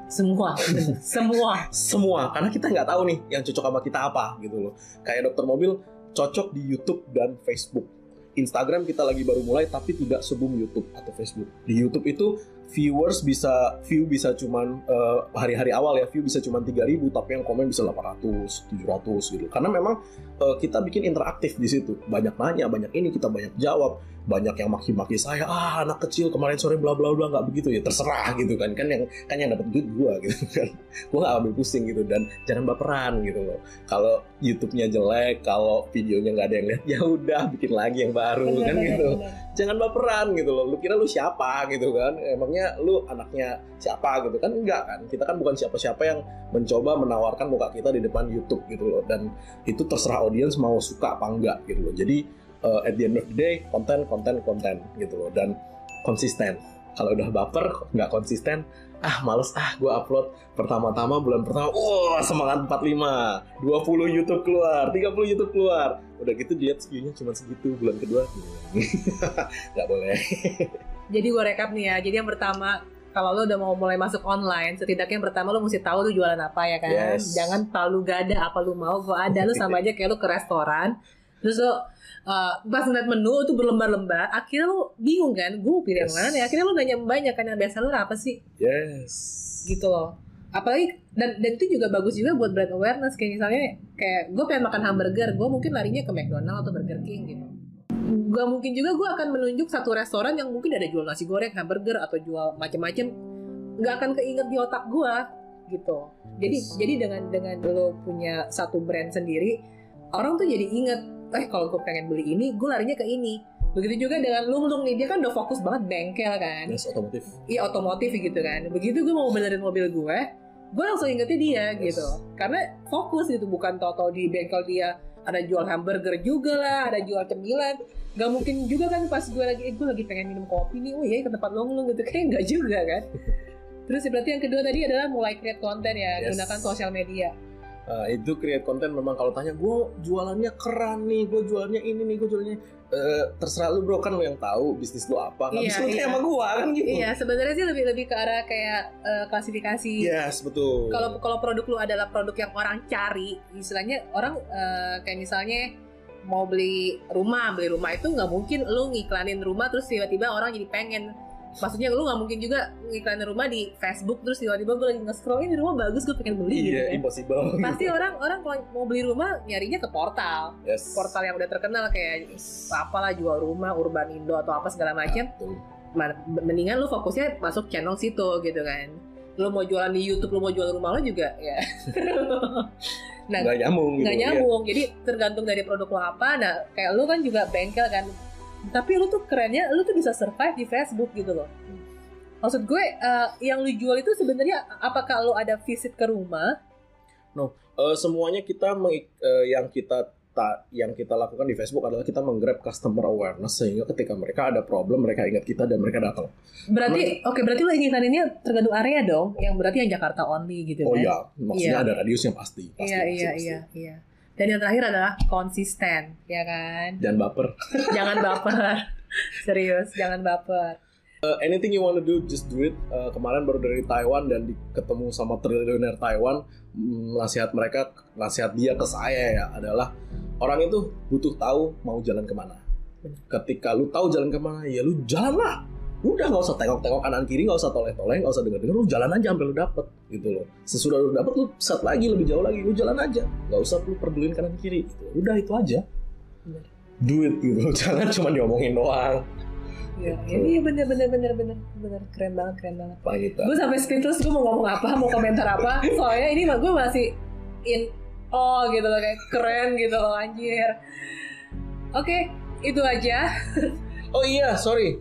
Semua, semua. semua karena kita nggak tahu nih yang cocok sama kita apa gitu loh kayak dokter mobil cocok di YouTube dan Facebook Instagram kita lagi baru mulai tapi tidak sebum YouTube atau Facebook di YouTube itu viewers bisa view bisa cuman eh, hari-hari awal ya view bisa cuman 3000 tapi yang komen bisa 800 700 gitu. Karena memang eh, kita bikin interaktif di situ. Banyak nanya banyak ini kita banyak jawab banyak yang maki-maki saya ah anak kecil kemarin sore bla bla bla nggak begitu ya terserah gitu kan. Kan yang kan yang dapat duit gua gitu kan. Gua nggak ambil pusing gitu dan jangan baperan gitu loh. Kalau YouTube-nya jelek kalau videonya nggak ada yang lihat ya udah bikin lagi yang baru kan gitu. jangan baperan gitu loh. Lu kira lu siapa gitu kan? Emangnya lu anaknya siapa gitu kan? Enggak kan? Kita kan bukan siapa-siapa yang mencoba menawarkan muka kita di depan YouTube gitu loh. Dan itu terserah audiens mau suka apa enggak gitu loh. Jadi uh, at the end of the day konten konten konten gitu loh dan konsisten kalau udah baper nggak konsisten ah males ah gue upload pertama-tama bulan pertama wah semangat 45 20 YouTube keluar 30 YouTube keluar udah gitu diet view-nya cuma segitu bulan kedua nggak boleh Jadi gue rekap nih ya. Jadi yang pertama, kalau lo udah mau mulai masuk online, setidaknya yang pertama lo mesti tahu lo jualan apa ya kan. Yes. Jangan terlalu gak ada apa lo mau, gue ada lo sama aja kayak lo ke restoran. Terus lo uh, pas ngeliat menu itu berlembar-lembar, akhirnya lo bingung kan, gue pilih yang Yes. mana ya? Akhirnya lo nanya banyak kan yang biasa lo apa sih? Yes. Gitu loh. Apalagi dan dan itu juga bagus juga buat brand awareness kayak misalnya kayak gue pengen makan hamburger, gue mungkin larinya ke McDonald atau Burger King gitu. Gak mungkin juga gue akan menunjuk satu restoran yang mungkin ada jual nasi goreng, hamburger atau jual macem-macem. Gak akan keinget di otak gue gitu. Jadi Yes. jadi dengan dengan lo punya satu brand sendiri, orang tuh jadi inget. Eh kalau gue pengen beli ini, gue larinya ke ini. Begitu juga dengan Lung Lung nih, dia kan udah fokus banget bengkel kan. Yes, otomotif. Iya otomotif gitu kan. Begitu gue mau benerin mobil gue, gue langsung ingetnya dia Yes. gitu. Karena fokus gitu, bukan tau-tau di bengkel dia ada jual hamburger juga lah, ada jual cemilan. Gak mungkin juga kan pas gue lagi, eh, gue lagi pengen minum kopi nih, oh iya ke tempat long gitu, kayak nggak juga kan. Terus berarti yang kedua tadi adalah mulai create konten ya, Yes. gunakan sosial media. Nah, itu create konten memang kalau tanya gue jualannya keren nih, gue jualannya ini nih, gue jualannya Eh, terserah lu bro kan lu yang tahu bisnis lu apa, nggak Iya, bisa lu iya. sama gue kan gitu. Iya, sebenarnya sih lebih lebih ke arah kayak eh, klasifikasi. Yes betul. kalau kalau produk lu adalah produk yang orang cari istilahnya orang eh, kayak misalnya mau beli rumah beli rumah itu nggak mungkin lu ngiklanin rumah terus tiba-tiba orang jadi pengen maksudnya lu nggak mungkin juga ngiklanin rumah di Facebook terus tiba-tiba gue lagi nge-scroll ini rumah bagus gue pengen beli gitu iya kan. impossible. pasti orang orang kalau mau beli rumah nyarinya ke portal yes. portal yang udah terkenal kayak apalah jual rumah urban indo atau apa segala macam mendingan lu fokusnya masuk channel situ gitu kan lu mau jualan di YouTube lu mau jual rumah lu juga ya nah Nggak nyambung. nggak gitu, iya. nyambung jadi tergantung dari produk lo apa nah kayak lu kan juga bengkel kan tapi lu tuh kerennya lu tuh bisa survive di Facebook gitu loh maksud gue eh, yang lu jual itu sebenarnya apakah lu ada visit ke rumah Eh, semuanya kita meng- eh, yang kita ta- yang kita lakukan di Facebook adalah kita menggrab customer awareness sehingga ketika mereka ada problem mereka ingat kita dan mereka datang. berarti oke berarti lu inginaninnya tergantung area dong yang berarti yang Jakarta only gitu Oh kan iya, maksudnya Iya. ada radiusnya pasti. pasti iya iya iya iya dan yang terakhir adalah konsisten ya kan Jangan baper. jangan baper serius jangan baper Uh, anything you want to do, just do it. Uh, kemarin baru dari Taiwan dan di, ketemu sama triliuner Taiwan. Mm, nasihat mereka, nasihat dia ke saya ya adalah orang itu butuh tahu mau jalan ke mana. Ketika lu tahu jalan ke mana, ya lu jalan lah. Udah nggak usah tengok-tengok kanan kiri, nggak usah toleh-toleh, nggak usah denger-denger, lu jalan aja sampai lu dapet gitu loh. Sesudah lu dapet, lu set lagi lebih jauh lagi, lu jalan aja, nggak usah lu pedulin kanan kiri. Gitu. Udah itu aja. Benar. Do it gitu, jangan cuma diomongin doang. Iya, iya bener bener bener bener bener keren banget keren banget. Apa gitu. Gue sampai speechless gue mau ngomong apa, mau komentar apa. Soalnya ini mah gue masih in oh gitu loh kayak keren gitu loh anjir. Oke, itu aja. Oh iya, sorry.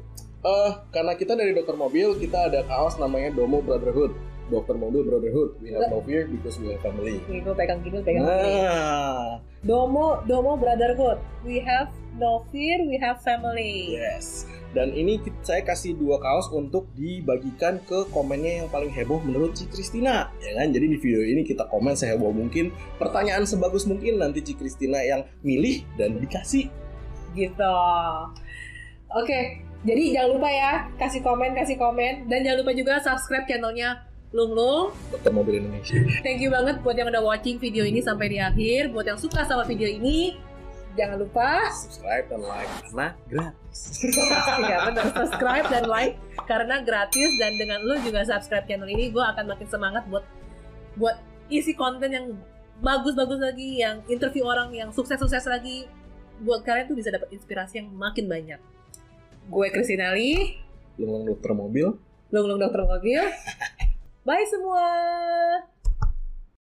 Eh, karena kita dari dokter mobil, kita ada kaos namanya Domo Brotherhood. Dokter mobil Brotherhood. We have no fear because we have family. Nih gue pegang gini, pegang gini. Nah, Domo Domo Brotherhood. We have no fear, we have family. yes. Dan ini saya kasih dua kaos untuk dibagikan ke komennya yang paling heboh menurut Ci Kristina, ya kan? Jadi di video ini kita komen seheboh mungkin, pertanyaan sebagus mungkin nanti Ci Kristina yang milih dan dikasih. Gitu. Oke, jadi jangan lupa ya kasih komen kasih komen dan jangan lupa juga subscribe channelnya Lung Lung. Dokter mobil Indonesia. Thank you banget buat yang udah watching video ini sampai di akhir. Buat yang suka sama video ini, jangan lupa Subscribe dan like karena gratis. ya benar subscribe dan like karena gratis dan dengan lu juga subscribe channel ini, gue akan makin semangat buat buat isi konten yang bagus-bagus lagi, yang interview orang yang sukses-sukses lagi. Buat kalian tuh bisa dapat inspirasi yang makin banyak. Gue Christina Lee, Lu ngomong dokter mobil, Lung Lung Dokter Mobil. Bye semua.